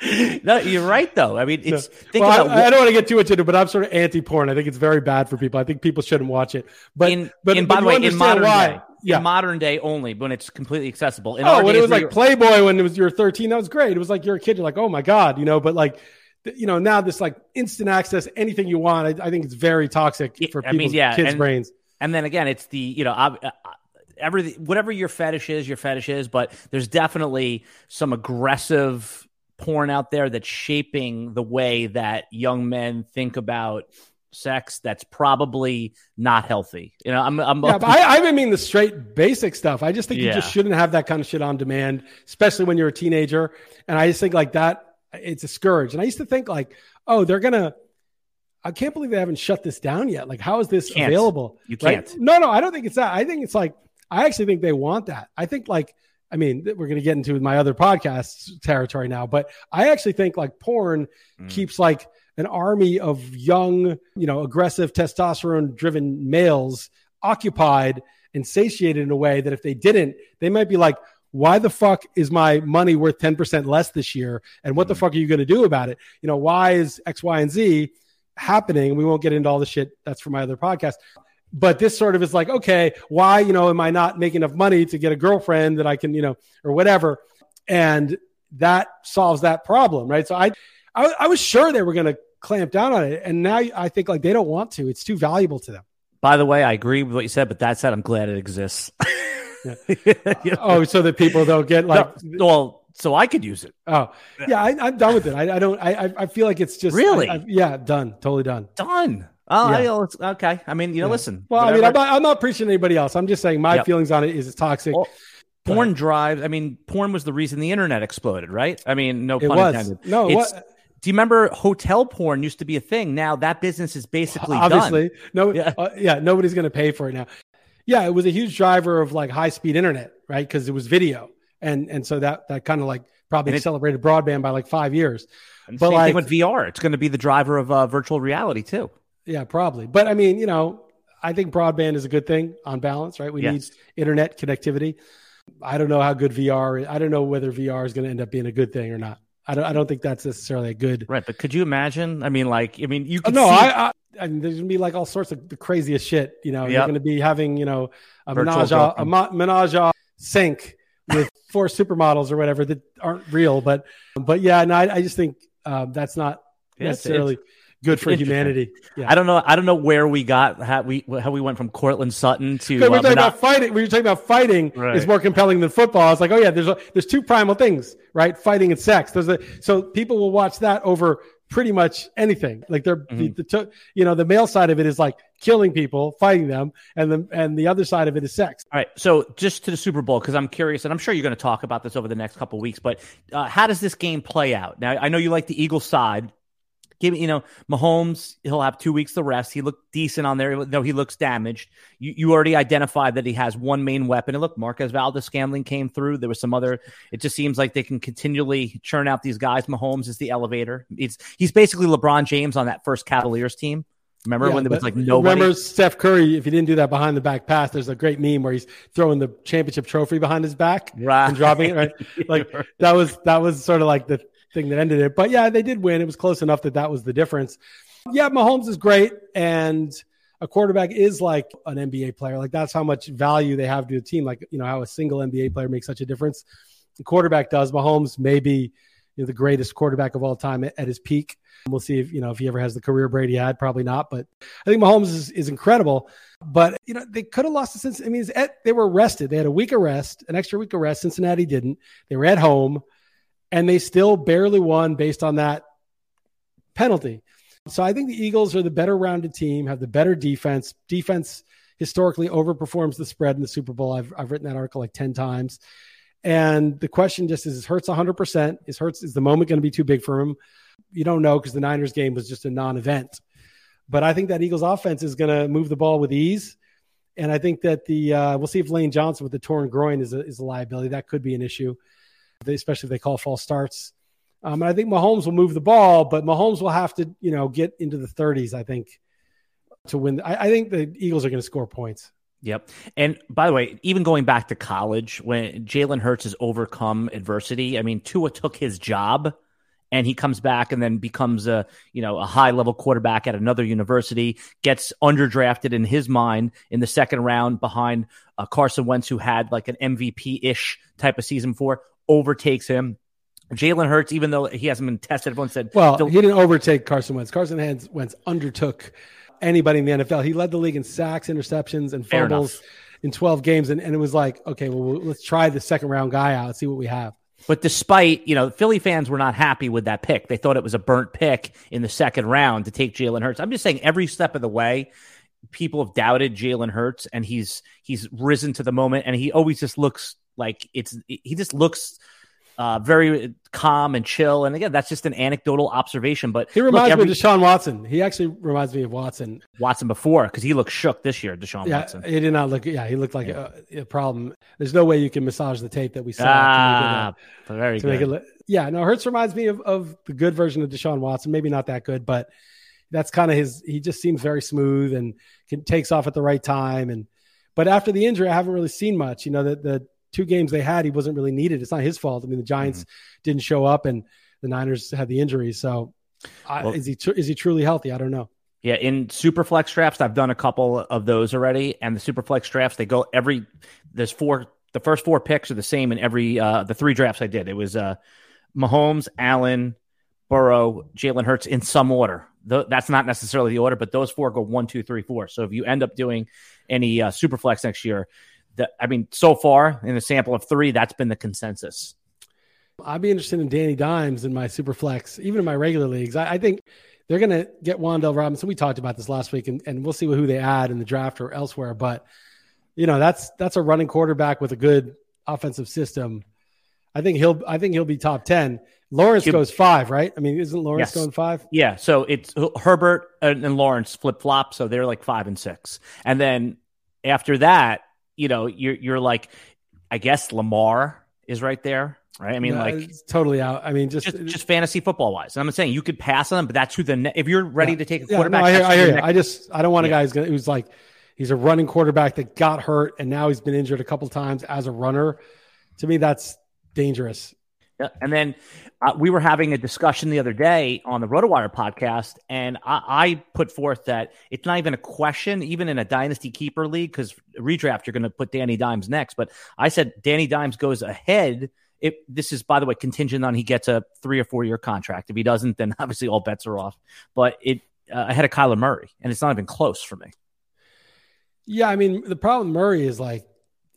right? no, you're right, though. I mean, it's. No. Well, I, I, don't want to get too much into it, but I'm sort of anti-porn. I think it's very bad for people. I think people shouldn't watch it. But in, but, in, but by the way, in modern why. day, yeah. modern day only, when it's completely accessible. In oh, when it was like Playboy when it was you're 13, that was great. It was like you're a kid. You're like, oh my god, you know. But like, you know, now this like instant access, anything you want. I, I think it's very toxic for people's I mean, yeah, kids' and, brains. And then again, it's the you know. I, everything, whatever your fetish is, your fetish is, but there's definitely some aggressive porn out there that's shaping the way that young men think about sex that's probably not healthy. You know, I'm, I'm yeah, I, I even mean the straight basic stuff. I just think yeah. you just shouldn't have that kind of shit on demand, especially when you're a teenager. And I just think like that, it's a scourge. And I used to think like, oh, they're gonna. I can't believe they haven't shut this down yet. Like, how is this available? You can't. Right? No, no, I don't think it's that. I think it's like I actually think they want that. I think like I mean, we're going to get into my other podcast territory now, but I actually think like porn mm. keeps like an army of young, you know, aggressive testosterone driven males occupied and satiated in a way that if they didn't, they might be like, why the fuck is my money worth 10% less this year? And what mm. the fuck are you going to do about it? You know, why is X, Y, and Z happening? We won't get into all the shit. That's for my other podcast but this sort of is like, okay, why, you know, am I not making enough money to get a girlfriend that I can, you know, or whatever? And that solves that problem, right? So I, I, I was sure they were going to clamp down on it, and now I think like they don't want to. It's too valuable to them. By the way, I agree with what you said, but that said, I'm glad it exists. yeah. Oh, so that people don't get like no, well, so I could use it. Oh, yeah, I, am done with it. I, I don't. I, I feel like it's just really, I, yeah, done, totally done, done. Oh, yeah. I, okay. I mean, you know, yeah. listen. Well, whatever. I mean, I'm not, I'm not, preaching to anybody else. I'm just saying my yep. feelings on it is it's toxic. Well, porn drives. I mean, porn was the reason the internet exploded, right? I mean, no pun intended. No, it's, what? Do you remember hotel porn used to be a thing? Now that business is basically obviously done. no, yeah, uh, yeah nobody's going to pay for it now. Yeah, it was a huge driver of like high speed internet, right? Because it was video, and and so that that kind of like probably accelerated broadband by like five years. but like, with VR, it's going to be the driver of uh, virtual reality too. Yeah, probably. But I mean, you know, I think broadband is a good thing on balance, right? We yes. need internet connectivity. I don't know how good VR is. I don't know whether VR is going to end up being a good thing or not. I don't, I don't think that's necessarily a good. Right. But could you imagine? I mean, like, I mean, you could. No, see... I, I, I mean, there's going to be like all sorts of the craziest shit. You know, yep. you're going to be having, you know, a menage, a, a menage a sink with four supermodels or whatever that aren't real. But, but yeah, no, I, I just think um, that's not necessarily. It's, good for humanity. Yeah. I don't know. I don't know where we got how we how we went from Courtland Sutton to. We're uh, talking about fighting. We were talking about fighting right. is more compelling than football. It's like, oh yeah, there's a, there's two primal things, right? Fighting and sex. There's a so people will watch that over pretty much anything. Like they're mm-hmm. the, the you know the male side of it is like killing people, fighting them, and the and the other side of it is sex. All right. So just to the Super Bowl because I'm curious, and I'm sure you're going to talk about this over the next couple weeks. But uh, how does this game play out? Now I know you like the Eagle side give me, you know Mahomes. He'll have two weeks to rest. He looked decent on there, though he looks damaged. You you already identified that he has one main weapon. And look, Marquez Valdes-Scantling came through. There was some other. It just seems like they can continually churn out these guys. Mahomes is the elevator. It's he's basically LeBron James on that first Cavaliers team. Remember yeah, when there was like nobody? Remember Steph Curry? If he didn't do that behind the back pass, there's a great meme where he's throwing the championship trophy behind his back right. and dropping it. Right, like that was that was sort of like the thing that ended it. But yeah, they did win. It was close enough that that was the difference. Yeah, Mahomes is great, and a quarterback is like an NBA player. Like that's how much value they have to the team. Like you know how a single NBA player makes such a difference. The quarterback does. Mahomes may be you know, the greatest quarterback of all time at, at his peak. We'll see if you know if he ever has the career Brady had. Probably not, but I think Mahomes is, is incredible. But you know they could have lost to Cincinnati. I mean, at, they were rested. They had a week of rest, an extra week of rest. Cincinnati didn't. They were at home, and they still barely won based on that penalty. So I think the Eagles are the better rounded team, have the better defense. Defense historically overperforms the spread in the Super Bowl. I've I've written that article like ten times. And the question just is: Is Hurts 100? percent Is Hurts is the moment going to be too big for him? You don't know because the Niners game was just a non-event. But I think that Eagles offense is going to move the ball with ease, and I think that the uh, we'll see if Lane Johnson with the torn groin is a, is a liability. That could be an issue, especially if they call false starts. Um, and I think Mahomes will move the ball, but Mahomes will have to you know get into the 30s. I think to win. I, I think the Eagles are going to score points. Yep. And by the way, even going back to college, when Jalen Hurts has overcome adversity, I mean, Tua took his job and he comes back and then becomes a you know a high level quarterback at another university gets underdrafted in his mind in the second round behind uh, Carson Wentz who had like an MVP ish type of season four overtakes him Jalen Hurts even though he hasn't been tested everyone said well he didn't overtake Carson Wentz Carson Wentz undertook anybody in the NFL. He led the league in sacks, interceptions, and fumbles in 12 games. And, and it was like, okay, well, let's try the second round guy out, see what we have. But despite, you know, Philly fans were not happy with that pick. They thought it was a burnt pick in the second round to take Jalen Hurts. I'm just saying every step of the way, people have doubted Jalen Hurts and he's he's risen to the moment and he always just looks like it's he just looks uh, very calm and chill. And again, that's just an anecdotal observation. But he reminds look, every, me of Deshaun Watson. He actually reminds me of Watson. Watson before because he looked shook this year. Deshaun yeah, Watson. He did not look. Yeah, he looked like yeah. a, a, problem. There's no way you can massage the tape that we saw. Ah, to make it, very to good. Make it, yeah, no, Hurts reminds me of, of the good version of Deshaun Watson. Maybe not that good, but that's kind of his. He just seems very smooth and can, takes off at the right time. And but after the injury, I haven't really seen much. You know, the the two games they had, he wasn't really needed. It's not his fault. I mean, the Giants mm-hmm. didn't show up, and the Niners had the injury. So, well, I, is he tr- is he truly healthy? I don't know. Yeah, in Superflex drafts, I've done a couple of those already, and the Superflex drafts they go every. There's four. The first four picks are the same in every uh, the three drafts I did. It was uh, Mahomes, Allen, Burrow, Jalen Hurts in some order. The, that's not necessarily the order, but those four go one, two, three, four. So if you end up doing any uh, Superflex next year, the, I mean, so far in a sample of three, that's been the consensus. I'd be interested in Danny Dimes in my super flex, even in my regular leagues. I, I think they're going to get Wan'Dale Robinson. We talked about this last week, and, and we'll see who they add in the draft or elsewhere. But you know, that's that's a running quarterback with a good offensive system. I think he'll I think he'll be top ten. Lawrence goes five, right? I mean, isn't Lawrence yes. going five? Yeah. So it's Herbert and, and Lawrence flip flop, so they're like five and six, and then after that, you know, you're you're like, I guess Lamar is right there, right? I mean, no, like totally out. I mean, just just, just fantasy football wise. I'm saying you could pass on them, but that's who the ne- if you're ready yeah. to take a quarterback. Yeah, no, I hear, I, hear next- I just I don't want a guy who's, gonna, who's like he's a running quarterback that got hurt and now he's been injured a couple times as a runner. To me, that's dangerous. And then uh, we were having a discussion the other day on the RotoWire podcast, and I, I, put forth that it's not even a question, even in a dynasty keeper league, because redraft you're going to put Danny Dimes next. But I said Danny Dimes goes ahead. If this is, by the way, contingent on he gets a three or four year contract. If he doesn't, then obviously all bets are off. But it uh, ahead of Kyler Murray, and it's not even close for me. Yeah, I mean the problem Murray is like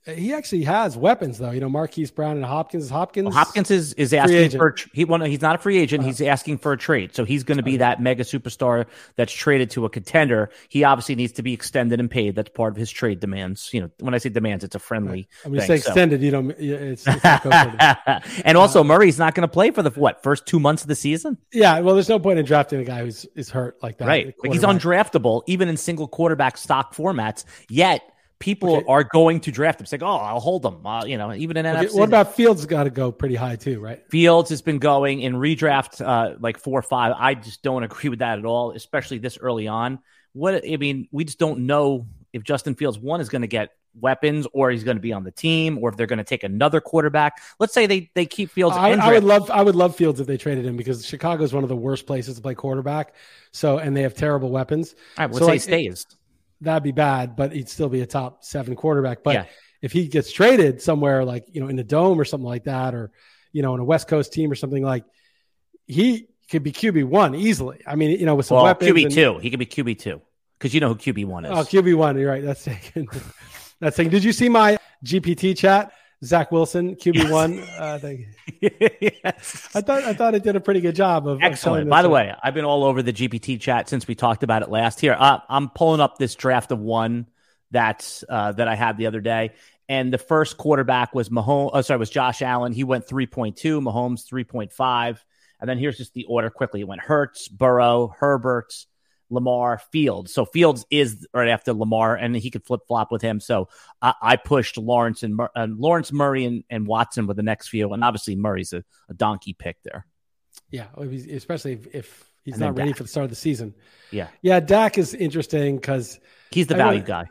he actually has weapons though. You know, Marquise Brown and Hopkins. Hopkins. Well, Hopkins is is asking for he. Well, no, he's not a free agent. Uh-huh. He's asking for a trade. So he's going to be that mega superstar that's traded to a contender. He obviously needs to be extended and paid. That's part of his trade demands. You know, when I say demands, it's a friendly. Right. When you say extended, so. you know, it's. it's and also, uh, Murray's not going to play for the what first two months of the season. Yeah, well, there's no point in drafting a guy who's is hurt like that. Right, he's undraftable even in single quarterback stock formats. Yet people okay. are going to draft him. It's like, oh, I'll hold him. Uh, you know, even in okay. NFC. What about Fields? Got to go pretty high too, right? Fields has been going in redraft uh, like four or five. I just don't agree with that at all, especially this early on. What I mean, we just don't know if Justin Fields one is going to get weapons or he's going to be on the team or if they're going to take another quarterback. Let's say they they keep Fields. I, I would love I would love Fields if they traded him because Chicago is one of the worst places to play quarterback. So and they have terrible weapons. All right, well, so say like, stays. It, that'd be bad, but he'd still be a top seven quarterback. But yeah. if he gets traded somewhere like, you know, in the dome or something like that, or, you know, in a West Coast team or something like he could be QB one easily. I mean, you know, with some well, weapons. QB two. He could be QB two. Because you know who QB one is. Oh, QB one. You're right. That's taken. That's taken. Did you see my GPT chat? Zach Wilson, QB one. Yes. Uh, yes. I thought I thought it did a pretty good job of excellent. Of By the way, I've been all over the GPT chat since we talked about it last. Here, uh, I'm pulling up this draft of one that's uh, that I had the other day, and the first quarterback was Mahomes. Oh, sorry, was Josh Allen. He went 3.2. Mahomes 3.5, and then here's just the order quickly. It went Hurts, Burrow, Herbert, Lamar, Fields. So Fields is right after Lamar, and he could flip flop with him. So I, I pushed Lawrence and uh, Lawrence Murray and, and, Watson with the next few, and obviously Murray's a, a donkey pick there. Yeah, especially if, if he's not ready Dak. for the start of the season. Yeah, yeah. Dak is interesting because he's the value I mean, guy.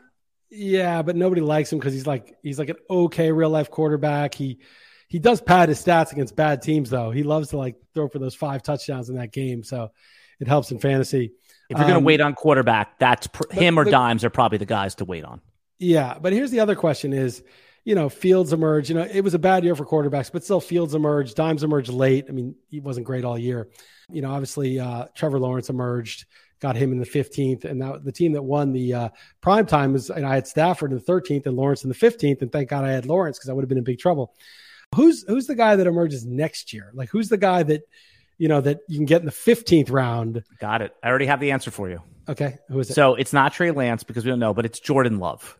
Yeah, but nobody likes him because he's like he's like an okay real life quarterback. He he does pad his stats against bad teams though. He loves to like throw for those five touchdowns in that game, so it helps in fantasy. If you're going to um, wait on quarterback, that's pr- him or the, Dimes are probably the guys to wait on. Yeah, but here's the other question: is you know Fields emerged. You know it was a bad year for quarterbacks, but still Fields emerged. Dimes emerged late. I mean he wasn't great all year. You know obviously uh, Trevor Lawrence emerged, got him in the 15th, and now the team that won the uh, prime time was and I had Stafford in the 13th and Lawrence in the 15th, and thank God I had Lawrence because I would have been in big trouble. Who's who's the guy that emerges next year? Like who's the guy that you know that you can get in the 15th round? Got it. I already have the answer for you. Okay. Who is it? So it's not Trey Lance because we don't know, but it's Jordan Love.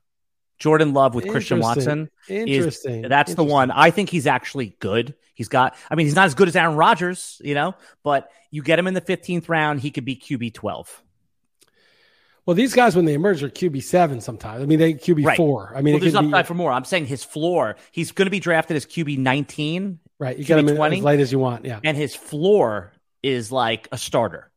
Jordan Love with Christian Watson. Interesting. Is, that's Interesting. the one. I think he's actually good. He's got, I mean, he's not as good as Aaron Rodgers, you know, but you get him in the 15th round, he could be QB 12. Well, these guys, when they emerge, are QB seven sometimes. I mean, they QB right. four. I mean, well, there's upside be, for more. I'm saying his floor, he's going to be drafted as QB 19. Right. You QB get him 20, as late as you want. Yeah. And his floor is like a starter.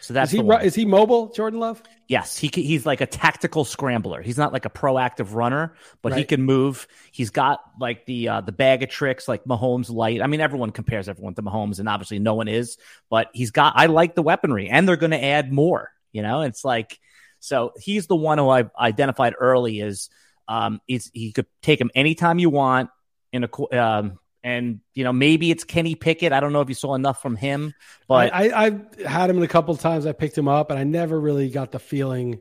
So that's is he is he mobile, Jordan Love? Yes, he he's like a tactical scrambler. He's not like a proactive runner, but right. he can move. He's got like the uh, the bag of tricks, like Mahomes light. I mean, everyone compares everyone to Mahomes, and obviously no one is. But he's got. I like the weaponry, and they're going to add more. You know, it's like so. He's the one who I've identified early as um, he's, he could take him anytime you want in a um, and you know maybe it's Kenny Pickett. I don't know if you saw enough from him, but I, I, I had him a couple of times. I picked him up, and I never really got the feeling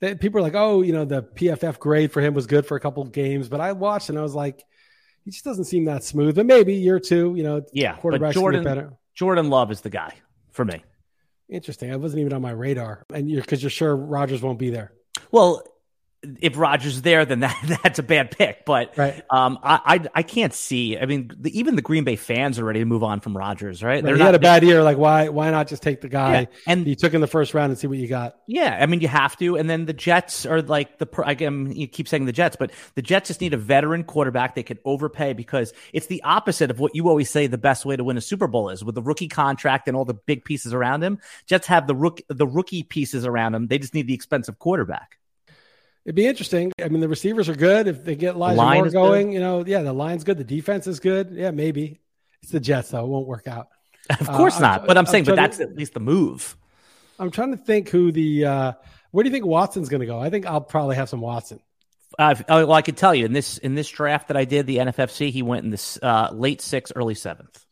that people are like, oh, you know, the PFF grade for him was good for a couple of games. But I watched and I was like, he just doesn't seem that smooth. But maybe year two, you know, yeah, quarterback Jordan better. Jordan Love is the guy for me. Interesting. I wasn't even on my radar, and you're because you're sure Rodgers won't be there. Well, if Rodgers there, then that that's a bad pick. But right. um, I, I, I can't see. I mean, the, even the Green Bay fans are ready to move on from Rodgers, right? right. He not, had a bad year. Like why why not just take the guy yeah. and you took in the first round and see what you got? Yeah, I mean you have to. And then the Jets are like the again you keep saying the Jets, but the Jets just need a veteran quarterback. They can overpay because it's the opposite of what you always say the best way to win a Super Bowl is with the rookie contract and all the big pieces around him. Jets have the rook the rookie pieces around him. They just need the expensive quarterback. It'd be interesting. I mean, the receivers are good. If they get Elijah Moore going, good. you know, yeah, the line's good. The defense is good. Yeah, maybe. It's the Jets, though. It won't work out. Of course uh, not. I'm, but I'm, I'm saying, but that's to, at least the move. I'm trying to think who the, uh, where do you think Watson's going to go? I think I'll probably have some Watson. Uh, well, I could tell you in this in this draft that I did, the NFFC, he went in this uh, late sixth, early seventh.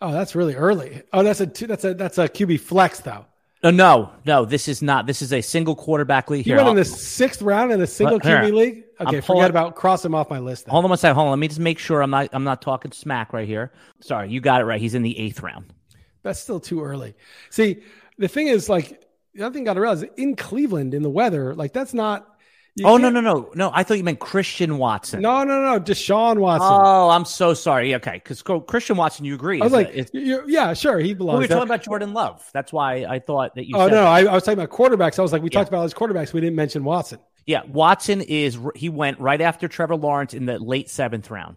Oh, that's really early. Oh, that's a that's a that's a QB flex though. Uh, no, no, this is not. This is a single quarterback league. Here, went in the sixth round in a single Look, here. QB league. Okay, I'm pulling- forget about cross him off my list. Then. hold on one second. Hold on. Let me just make sure I'm not. I'm not talking smack right here. Sorry, you got it right. He's in the eighth round. That's still too early. See, the thing is, like, the other thing you got to realize in Cleveland in the weather, like that's not. You Oh no no no no! I thought you meant Christian Watson. no, no, no, Deshaun Watson. Oh, I'm so sorry. Okay, because Christian Watson, you agree? I was like, you're, yeah, sure, he belongs. we were talking about Jordan Love. That's why I thought that you. oh no. I, I was talking about quarterbacks. I was like, we Yeah. talked about all these quarterbacks. We didn't mention Watson. Yeah, Watson is. He went right after Trevor Lawrence in the late seventh round.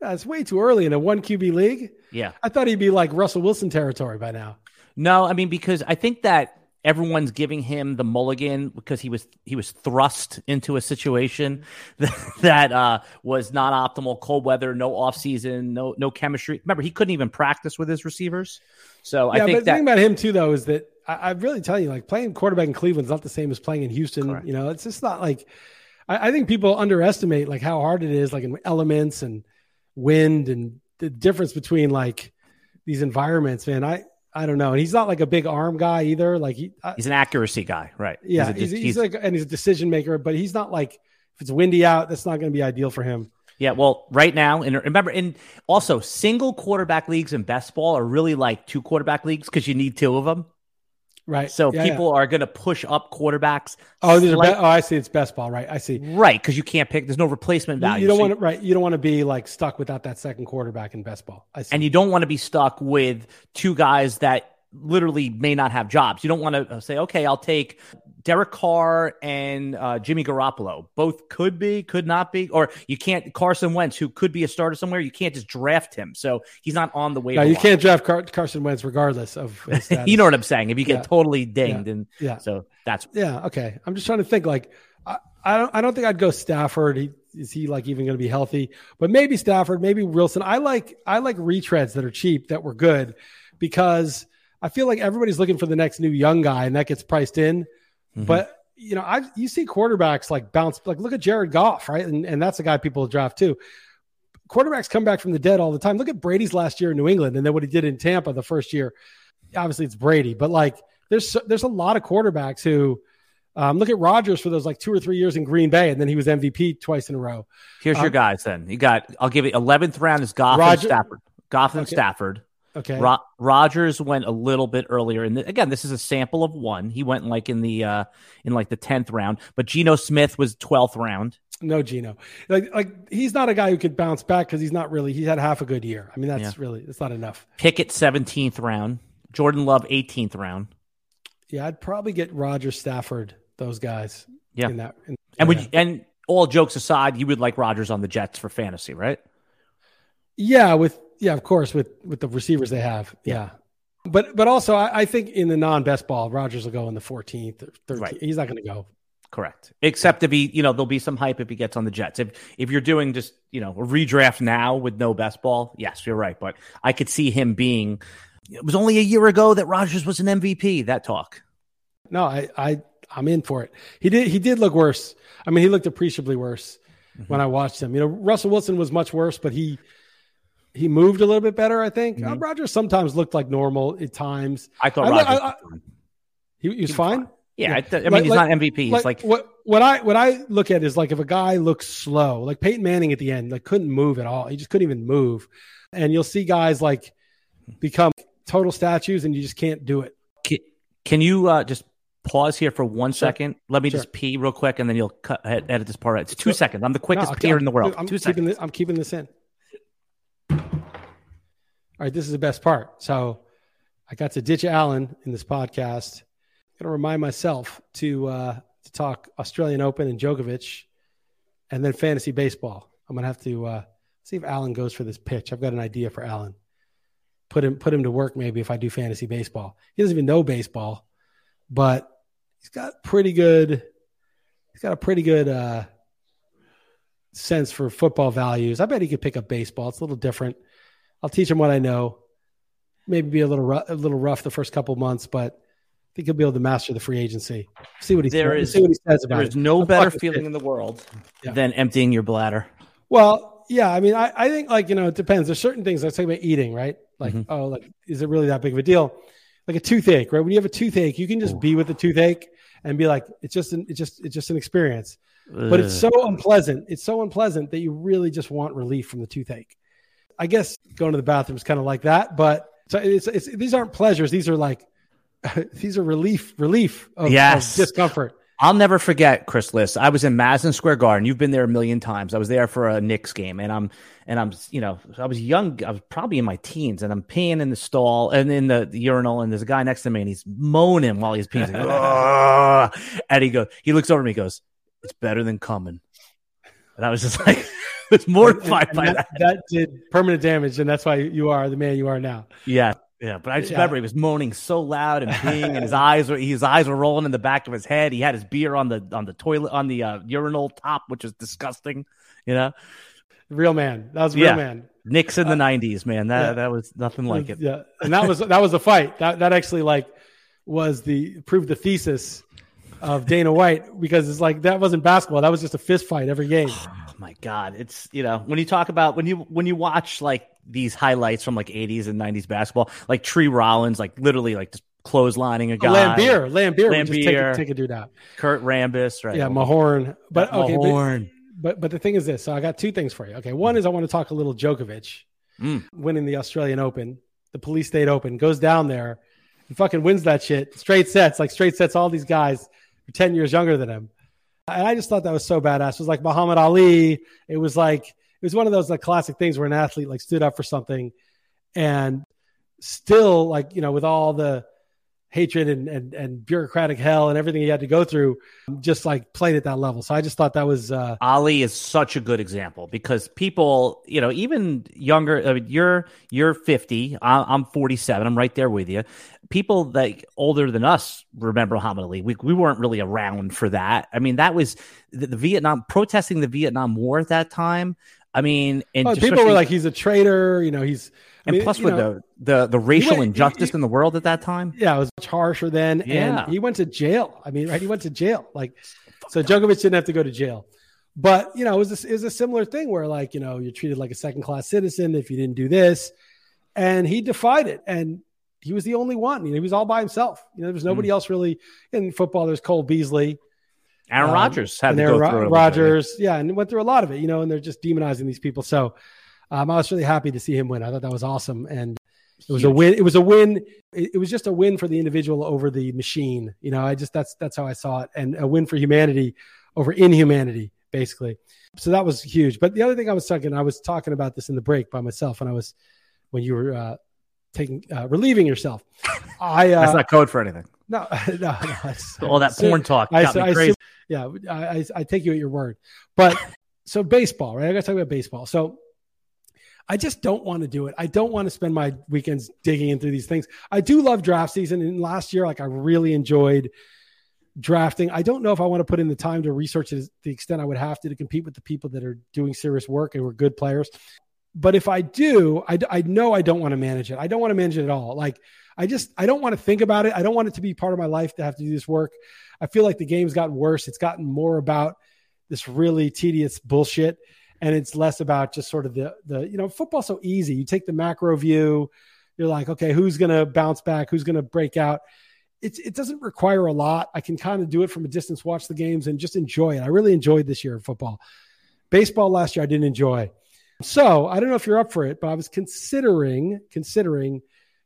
That's way too early in a one QB league. Yeah. I thought he'd be like Russell Wilson territory by now. No, I mean because I think that everyone's giving him the mulligan because he was he was thrust into a situation that, that uh, was not optimal. Cold weather, no off season, no no chemistry. Remember, he couldn't even practice with his receivers. So yeah, I think but the that thing about him too, though, is that I, I really tell you, like playing quarterback in Cleveland is not the same as playing in Houston. Correct. You know, it's just not like I, I think people underestimate like how hard it is, like in elements and wind and the difference between like these environments. Man, I I don't know, and he's not like a big arm guy either. Like he, I, he's an accuracy guy, right? yeah, a- he's, he's, like and he's a decision maker, but he's not like if it's windy out, that's not going to be ideal for him. Yeah, well, right now, and remember, and also single quarterback leagues in best ball are really like two quarterback leagues because you need two of them. Right. So Yeah, yeah. people are going to push up quarterbacks. Oh, these are be- oh, I see. It's best ball, right? I see. right because you can't pick. There's no replacement value. you don't So want to, right? You don't want to be like stuck without that second quarterback in best ball. I see. and you don't want to be stuck with two guys that literally may not have jobs. You don't want to uh, say, okay, I'll take Derek Carr and uh, Jimmy Garoppolo. Both could be, could not be, or you can't Carson Wentz, who could be a starter somewhere. You can't just draft him, so he's not on the way. no, you can't draft Car- Carson Wentz regardless of. His you know what I'm saying? If you get Yeah. totally dinged, and Yeah. so that's Yeah. Okay. I'm just trying to think. Like, I, I don't. I don't think I'd go Stafford. He, is he like even going to be healthy? But maybe Stafford. Maybe Wilson. I like. I like retreads that are cheap that were good, because I feel like everybody's looking for the next new young guy, and that gets priced in. Mhm. But you know, I you see quarterbacks like bounce. Like look at Jared Goff, right? And and that's a guy people draft too. Quarterbacks come back from the dead all the time. Look at Brady's last year in New England, and then what he did in Tampa the first year. Obviously, it's Brady, but like there's there's a lot of quarterbacks who um, look at Rodgers for those like two or three years in Green Bay, and then he was MVP twice in a row. here's your Um, guys. Then you got. I'll give you 11th round is Goff and Stafford. Goff and Okay. Stafford. Okay, Ro- Rodgers went a little bit earlier, and again, this is a sample of one. He went like in the uh in like the tenth round, but Geno Smith was twelfth round. no Gino, like like he's not a guy who could bounce back because he's not really. He had half a good year. I mean, that's Yeah. really that's not enough. Pickett seventeenth round, Jordan Love eighteenth round. Yeah, I'd probably get Rodgers, Stafford, those guys. Yeah. in that. in- And would you, and all jokes aside, you would like Rodgers on the Jets for fantasy, right? Yeah, with yeah, of course, with with the receivers they have. Yeah. But but also I, I think in the non best ball, Rodgers will go in the 14th or 13th. Right. He's not going to go. Correct. Except to be, you know, there'll be some hype if he gets on the Jets. If if you're doing just, you know, a redraft now with no best ball, yes, you're right. But I could see him being. It was only a year ago that Rodgers was an MVP. That talk. No, I I I'm in for it. He did he did look worse. I mean, he looked appreciably worse Mm-hmm. when I watched him. You know, Russell Wilson was much worse, but he he moved a little bit better. I think Mhm. uh, Rodgers sometimes looked like normal at times. I thought I- Rodgers. I- was I- fine. He, he was was fine. fine. Yeah, Yeah. I, th- I mean, Like- he's like- not MVP. He's like, what what I what I look at is like if a guy looks slow, like Peyton Manning at the end, like couldn't move at all. He just couldn't even move. And you'll see guys like become total statues, and you just can't do it. can, can you uh, just pause here for one Sure. second? Let me Sure. just pee real quick, and then you'll cut ed- edit this part. out. It's two Sure. seconds. I'm the quickest No, peer in the world. I'm two keeping seconds. this, I'm keeping this in. This is the best part. So I got to ditch Allen in this podcast. I'm going to remind myself to uh, to talk Australian Open and Djokovic, and then fantasy baseball. I'm gonna have to uh, see if Allen goes for this pitch. I've got an idea for Allen. Put him put him to work maybe if I do fantasy baseball. He doesn't even know baseball, but he's got pretty good. He's got a pretty good uh, sense for football values. I bet he could pick up baseball. It's a little different. I'll teach him what I know. Maybe be a little rough, a little rough the first couple months, but I think he'll be able to master the free agency. See what he There says. is- see what he says about There it. is no I'll better feeling Sid. in the world Yeah. than emptying your bladder. Well, yeah, I mean, I, I think like you know, it depends. There's certain things. Let's talk about eating, right? Like, Mhm. oh, like is it really that big of a deal? like a toothache, right? When you have a toothache, you can just Ooh. be with the toothache and be like, it's just an, it's just it's just an experience. Ugh. But it's so unpleasant. It's so unpleasant that you really just want relief from the toothache. I guess going to the bathroom is kind of like that, but so it's, it's these aren't pleasures. These are like these are relief relief of, yes. of discomfort. I'll never forget Chris Liss. I was in Madison Square Garden. You've been there a million times. I was there for a Knicks game, and I'm and I'm you know I was young. I was probably in my teens, and I'm peeing in the stall and in the, the urinal, and there's a guy next to me, and he's moaning while he's peeing. Like, and he goes, he looks over at me, goes, "It's better than coming." And I was just like, "It's mortified by that, that. That did permanent damage, and that's why you are the man you are now. Yeah, yeah, but I just yeah. remember he was moaning so loud and peeing, and his eyes were his eyes were rolling in the back of his head. He had his beer on the on the toilet on the uh, urinal top, which was disgusting. You know, real man. That was real yeah. man. Knicks in the '90s, uh, man. That yeah. that was nothing like it. Yeah, and that was that was a fight. That that actually like was the proved the thesis of Dana White because it's like that wasn't basketball. That was just a fist fight every game. Oh my god, it's you know when you talk about when you when you watch like these highlights from like 80s and 90s basketball, like Tree Rollins, like literally like just clotheslining a guy. Laimbeer, Laimbeer, Laimbeer just take, a, take a dude out. Kurt Rambis, right? Yeah, Mahorn. But okay, Mahorn. But, but, but the thing is this. So I got two things for you. Okay, one is I want to talk a little Djokovic mm. winning the Australian Open, the Police State Open, goes down there and fucking wins that shit straight sets, like straight sets. All these guys are ten years younger than him. And I just thought that was so badass. It was like Muhammad Ali. It was like it was one of those like classic things where an athlete like stood up for something and still like you know with all the hatred and, and, and bureaucratic hell and everything he had to go through just like played at that level so i just thought that was uh ali is such a good example because people you know even younger I mean, you're you're 50 i'm 47 i'm right there with you people that older than us remember muhammad ali we, we weren't really around for that i mean that was the, the vietnam protesting the vietnam war at that time I mean, and oh, people were like, he's a traitor. You know, he's. I and mean, plus, with know, the, the the racial went, injustice he, in the world at that time, yeah, it was much harsher then. Yeah. And he went to jail. I mean, right? He went to jail. Like, so Djokovic didn't have to go to jail. But you know, it was a, it was a similar thing where like you know you're treated like a second class citizen if you didn't do this, and he defied it, and he was the only one. You know, he was all by himself. You know, there was nobody mm. else really in football. There's Cole Beasley, Aaron um, Rodgers had to go through Rodgers, yeah, and went through a lot of it, you know, and they're just demonizing these people. So um, I was really happy to see him win. I thought that was awesome, and it was Huge. a win. It was a win. It, was just a win for the individual over the machine. You know, I just that's that's how I saw it, and a win for humanity over inhumanity, basically. So that was huge. But the other thing I was talking, I was talking about this in the break by myself, and I was when you were uh, taking uh, relieving yourself. I uh, that's not code for anything. No, no, no. All that porn talk got I, me crazy. I, yeah, I, I take you at your word. But so baseball, right? I got to talk about baseball. So I just don't want to do it. I don't want to spend my weekends digging into these things. I do love draft season. And last year, like I really enjoyed drafting. I don't know if I want to put in the time to research it the extent I would have to to compete with the people that are doing serious work and were good players. But if I do, I, I know I don't want to manage it. I don't want to manage it at all. Like I just I don't want to think about it. I don't want it to be part of my life to have to do this work. I feel like the game's gotten worse. It's gotten more about this really tedious bullshit, and it's less about just sort of the the you know football's so easy. You take the macro view. You're like, okay, who's gonna bounce back? Who's gonna break out? It's, it doesn't require a lot. I can kind of do it from a distance, watch the games, and just enjoy it. I really enjoyed this year of football. Baseball last year I didn't enjoy. So I don't know if you're up for it, but I was considering considering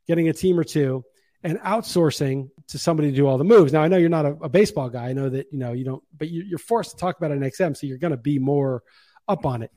getting a team or two and outsourcing to somebody to do all the moves. Now I know you're not a, a baseball guy. I know that you know you don't, but you, are forced to talk about an XM, so you're going to be more up on it.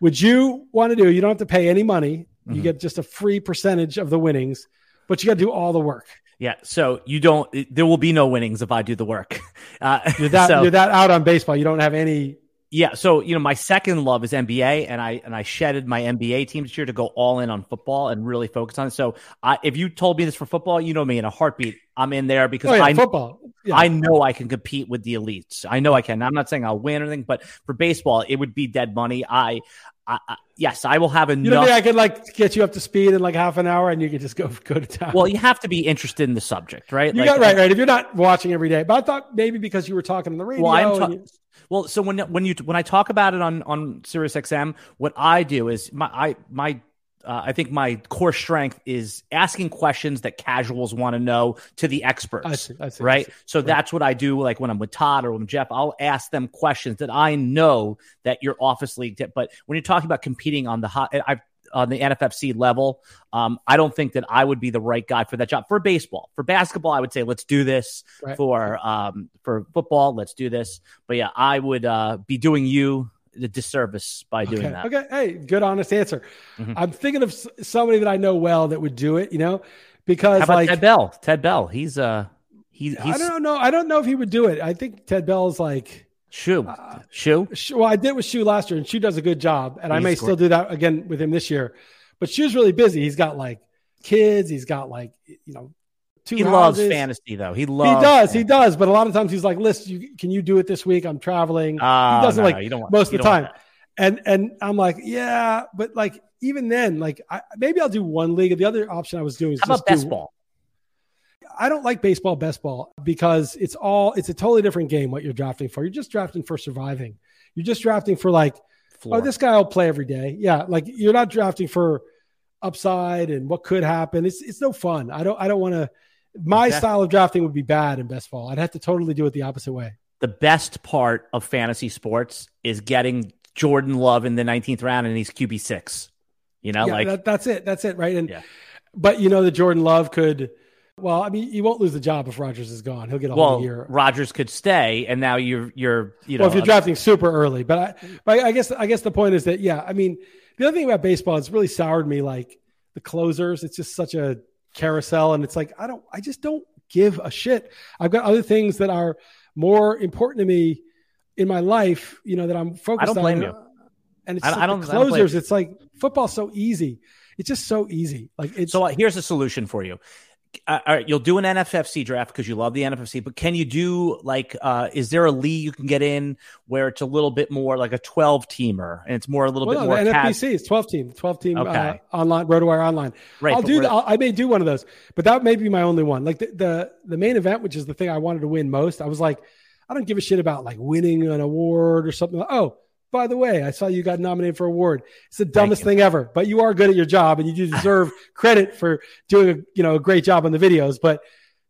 Would you want to do? You don't have to pay any money. You mm-hmm. get just a free percentage of the winnings, but you got to do all the work. Yeah, so you don't. There will be no winnings if I do the work. Uh, you're that so, you're that out on baseball. You don't have any yeah, so you know, my second love is NBA, and I and I shedded my NBA team this year to go all in on football and really focus on it. So, I, if you told me this for football, you know me in a heartbeat. I'm in there because oh, yeah, I football. Yeah. I know I can compete with the elites. I know I can. I'm not saying I'll win or anything, but for baseball, it would be dead money. I, I, I yes, I will have enough. You know, I could like get you up to speed in like half an hour, and you could just go go to town. Well, you have to be interested in the subject, right? You like, got right, right. If you're not watching every day, but I thought maybe because you were talking on the radio. Well, I'm ta- you- well, so when when you when I talk about it on on Sirius XM, what I do is my I my uh, I think my core strength is asking questions that casuals want to know to the experts. I see, I see, right. I. So right. that's what I do. Like when I'm with Todd or when Jeff, I'll ask them questions that I know that your office league did. But when you're talking about competing on the hot, I've on the NFFC level. Um, I don't think that I would be the right guy for that job. For baseball, for basketball, I would say let's do this. Right. For um, for football, let's do this. But yeah, I would uh, be doing you the disservice by doing okay. that. Okay, hey, good honest answer. Mm-hmm. I'm thinking of somebody that I know well that would do it. You know, because like Ted Bell. Ted Bell. He's uh he, he's. I don't know. I don't know if he would do it. I think Ted Bell's like. Shu, uh, Shu. Well, I did with Shu last year, and Shu does a good job, and he's I may still do that again with him this year. But Shu's really busy. He's got like kids. He's got like you know two. He houses. loves fantasy though. He loves. He does. Fantasy. He does. But a lot of times he's like, "Listen, can you do it this week? I'm traveling." Uh, he doesn't no, like want, most of the time. And and I'm like, yeah, but like even then, like I, maybe I'll do one league. The other option I was doing is How about best ball. I don't like baseball best ball because it's all it's a totally different game what you're drafting for. You're just drafting for surviving. You're just drafting for like, oh, Floor. oh, this guy will play every day. Yeah, like you're not drafting for upside and what could happen. It's it's no fun. I don't I don't want to. My style of drafting would be bad in best ball. I'd have to totally do it the opposite way. The best part of fantasy sports is getting Jordan Love in the 19th round and he's QB six. You know, yeah, like that, that's it. That's it. Right. And, yeah. but you know, the Jordan Love could, well, I mean, he won't lose the job if Rodgers is gone. He'll get a well, whole year. Rodgers could stay, and now you're you're you know. Well, if you're drafting super early, but I, but I guess I guess the point is that yeah, I mean, the other thing about baseball, it's really soured me. Like the closers, it's just such a carousel, and it's like I don't, I just don't give a shit. I've got other things that are more important to me in my life, you know, that I'm focused I don't blame on. You. And it's I, like I don't closers. Don't it's like football's so easy. It's just so easy. Like it's so. Uh, here's a solution for you. Uh, all right, you'll do an NFFC draft because you love the NFFC, but can you do like, uh, is there a league you can get in where it's a little bit more like a 12 teamer and it's more a little well, bit no, more NFBC? Cas- it's 12 team, 12 team okay. uh, online, RotoWire online. Right, I'll do. I'll, I may do one of those, but that may be my only one. Like the, the the main event, which is the thing I wanted to win most. I was like, I don't give a shit about like winning an award or something. Like, oh, by the way, I saw you got nominated for an award. It's the dumbest thing ever, but you are good at your job and you do deserve credit for doing a, you know, a great job on the videos. But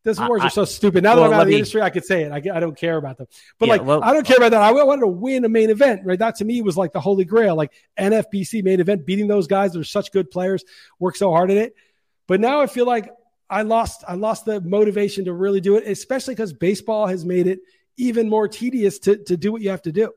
those awards I, are so stupid. Now well, that I'm out of the me, industry, I could say it. I, I don't care about them. But yeah, like, well, I don't care about that. I wanted to win a main event, right? That to me was like the holy grail, like NFBC main event, beating those guys. They're such good players, work so hard at it. But now I feel like I lost, I lost the motivation to really do it, especially because baseball has made it even more tedious to, to do what you have to do.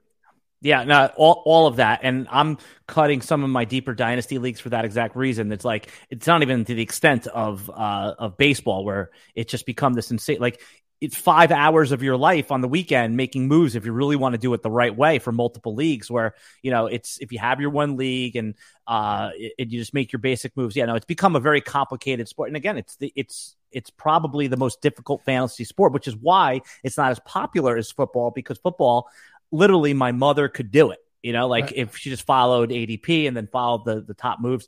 Yeah, no, all, all of that. And I'm cutting some of my deeper dynasty leagues for that exact reason. It's like it's not even to the extent of uh of baseball where it's just become this insane like it's five hours of your life on the weekend making moves if you really want to do it the right way for multiple leagues where you know it's if you have your one league and uh it, it, you just make your basic moves yeah no it's become a very complicated sport and again it's the it's it's probably the most difficult fantasy sport which is why it's not as popular as football because football literally my mother could do it. You know, like right. if she just followed ADP and then followed the the top moves.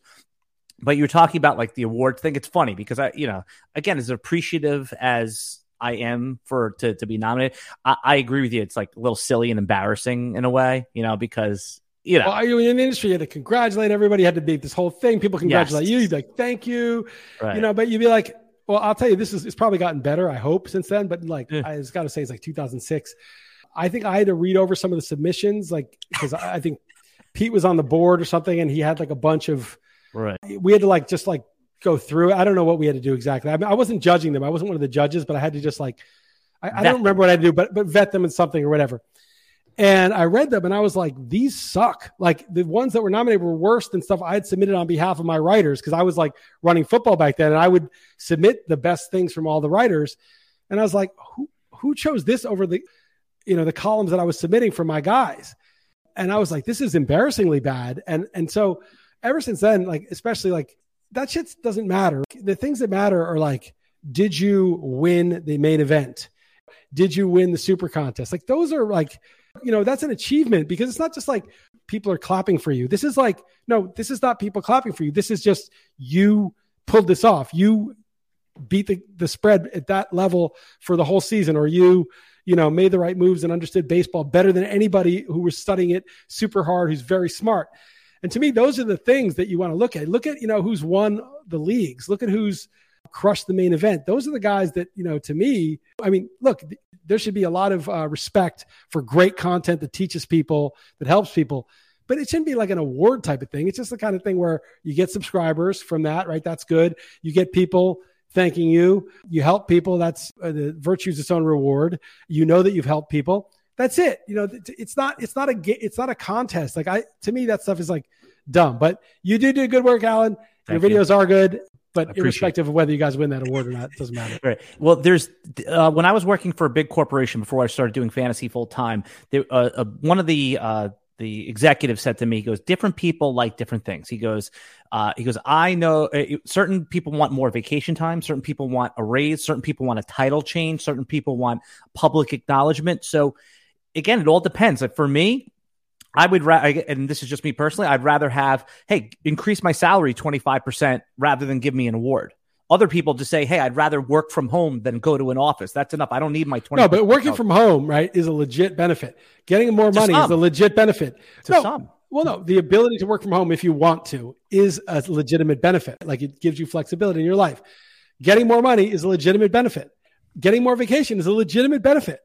But you're talking about like the awards thing. It's funny because I, you know, again, as appreciative as I am for to to be nominated, I, I agree with you. It's like a little silly and embarrassing in a way, you know, because you know, well, you in the industry, you had to congratulate everybody. You had to be this whole thing. People congratulate yes. you. You'd be like, thank you. Right. You know, but you'd be like, well, I'll tell you, this is it's probably gotten better. I hope since then. But like. I just got to say, it's like 2006. I think I had to read over some of the submissions, like because I think Pete was on the board or something, and he had like a bunch of. Right. We had to like just like go through. I don't know what we had to do exactly. I, mean, I wasn't judging them. I wasn't one of the judges, but I had to just like, I, I don't remember what I had to do, but but vet them in something or whatever. And I read them and I was like, these suck. Like the ones that were nominated were worse than stuff I had submitted on behalf of my writers because I was like running football back then and I would submit the best things from all the writers. And I was like, who who chose this over the you know the columns that I was submitting for my guys, and I was like, this is embarrassingly bad. And and so ever since then, like especially like that shit doesn't matter. The things that matter are like, did you win the main event? Did you win the super contest? Like those are like, you know, that's an achievement because it's not just like people are clapping for you. This is like, no, this is not people clapping for you. This is just you pulled this off. You beat the, the spread at that level for the whole season, or you you know, made the right moves and understood baseball better than anybody who was studying it super hard, who's very smart. And to me, those are the things that you want to look at. Look at, you know, who's won the leagues. Look at who's crushed the main event. Those are the guys that, you know, to me, I mean, look, there should be a lot of uh, respect for great content that teaches people, that helps people. But it shouldn't be like an award type of thing. It's just the kind of thing where you get subscribers from that, right? That's good. You get people thanking you. You help people. That's uh, the virtue's its own reward. You know that you've helped people that's it. You know, it's not it's not a it's not a contest. Like I to me that stuff is like dumb. But you do do good work, Alan. Your videos you. are good. But irrespective of whether you guys win that award or not, it doesn't matter. Right. Well, there's uh, when I was working for a big corporation before I started doing fantasy full time. Uh, uh, one of the uh, the executive said to me, he goes, different people like different things. He goes, uh, he goes, I know uh, certain people want more vacation time. Certain people want a raise. Certain people want a title change. Certain people want public acknowledgement. So again, it all depends. Like for me, I would rather, and this is just me personally, I'd rather have, hey, increase my salary 25% rather than give me an award. Other people just say, hey, I'd rather work from home than go to an office. That's enough. I don't need my 20 No, but working from home, right, is a legit benefit. Getting more money is a legit benefit. To no, some. Well, no, the ability to work from home if you want to is a legitimate benefit. Like it gives you flexibility in your life. Getting more money is a legitimate benefit. Getting more vacation is a legitimate benefit.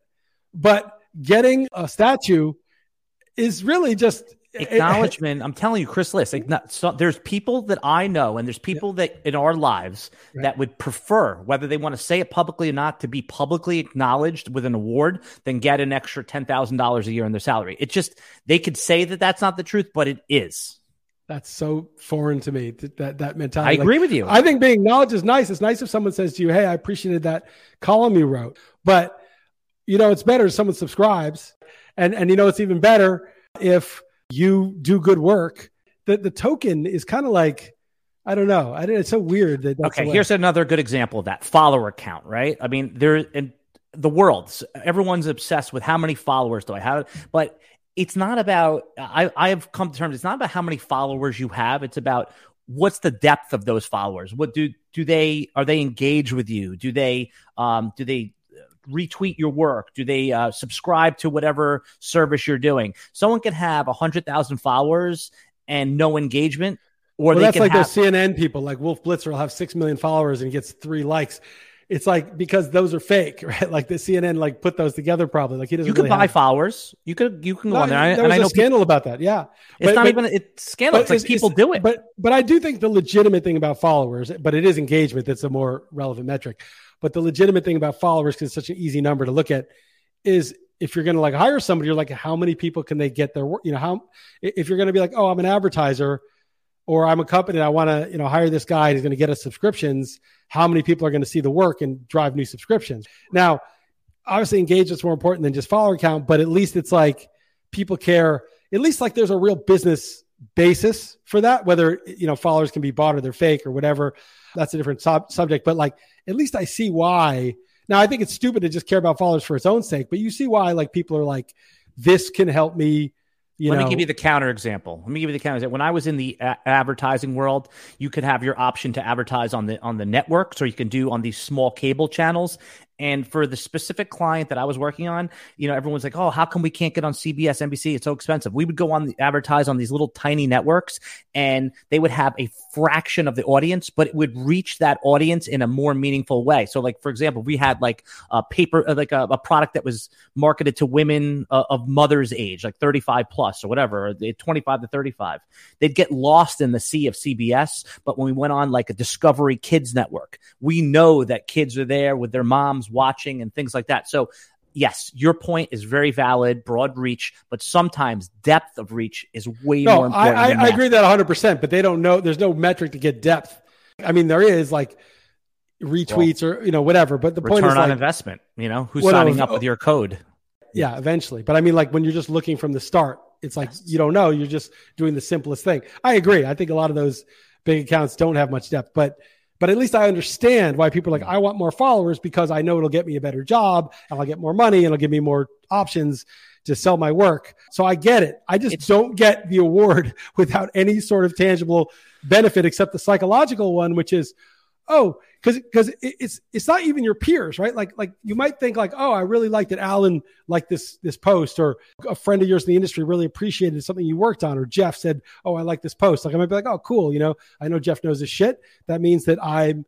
But getting a statue is really just acknowledgement. I'm telling you, Chris Liss. So there's people that I know, and there's people yeah. that in our lives right. that would prefer, whether they want to say it publicly or not, to be publicly acknowledged with an award than get an extra ten thousand dollars a year in their salary. It just they could say that that's not the truth, but it is. That's so foreign to me that that mentality. I agree with you. I think being acknowledged is nice. It's nice if someone says to you, "Hey, I appreciated that column you wrote," but you know, it's better if someone subscribes. And and you know, it's even better if you do good work. The the token is kind of like I don't know. I, it's so weird that. okay, here's another good example of that follower count. Right? I mean, there in the world, everyone's obsessed with how many followers do I have, but it's not about. I I have come to terms. It's not about how many followers you have. It's about what's the depth of those followers. What do do they are they engaged with you? Do they um do they retweet your work? Do they uh, subscribe to whatever service you're doing? Someone can have 100,000 followers and no engagement. Or well, that's like have- those CNN people, like Wolf Blitzer will have 6 million followers and gets three likes. It's like because those are fake, right? Like the CNN like put those together probably. Like he doesn't. You could really buy followers. You could you can go no, on there. I, there was a scandal people... about that. Yeah, it's but, not but, even it's scandal. It's like it's, people it's, do it. But but I do think the legitimate thing about followers, but it is engagement that's a more relevant metric. But the legitimate thing about followers, because it's such an easy number to look at, is if you're going to like hire somebody, you're like, how many people can they get their work? You know, how if you're going to be like, oh, I'm an advertiser or I'm a company, I want to, you know, hire this guy who's going to get us subscriptions. How many people are going to see the work and drive new subscriptions? Now, obviously, engagement's more important than just follower count, but at least it's like people care. At least like there's a real business basis for that, whether you know followers can be bought or they're fake or whatever. That's a different sub- subject. But like at least I see why. Now I think it's stupid to just care about followers for its own sake, but you see why like people are like, this can help me. You Let know. me give you the counter example. Let me give you the counter example. When I was in the a- advertising world, you could have your option to advertise on the on the networks, or you can do on these small cable channels. And for the specific client that I was working on, you know, everyone's like, "Oh, how come we can't get on CBS, NBC? It's so expensive." We would go on the advertise on these little tiny networks, and they would have a fraction of the audience, but it would reach that audience in a more meaningful way. So, like for example, we had like a paper, uh, like a, a product that was marketed to women uh, of mother's age, like thirty-five plus or whatever, twenty-five to thirty-five. They'd get lost in the sea of CBS, but when we went on like a Discovery Kids network, we know that kids are there with their moms watching and things like that. So, yes, your point is very valid, broad reach, but sometimes depth of reach is way no, more important. I, I, I agree that 100%, but they don't know, there's no metric to get depth. I mean, there is like retweets well, or, you know, whatever, but the point is on like, investment, you know, who's signing up with your code? Yeah, eventually. But I mean, like when you're just looking from the start, it's like yes. you don't know. You're just doing the simplest thing. I agree. I think a lot of those big accounts don't have much depth, but but at least I understand why people are like, hmm. I want more followers because I know it'll get me a better job and I'll get more money and it'll give me more options to sell my work. So I get it. I just it's, don't get the award without any sort of tangible benefit except the psychological one, which is, oh, because because it's it's not even your peers, right? Like like you might think like, oh, I really liked that Alan liked this this post, or a friend of yours in the industry really appreciated something you worked on, or Jeff said, oh, I like this post. Like I might be like, oh, cool, you know, I know Jeff knows his shit. That means that I'm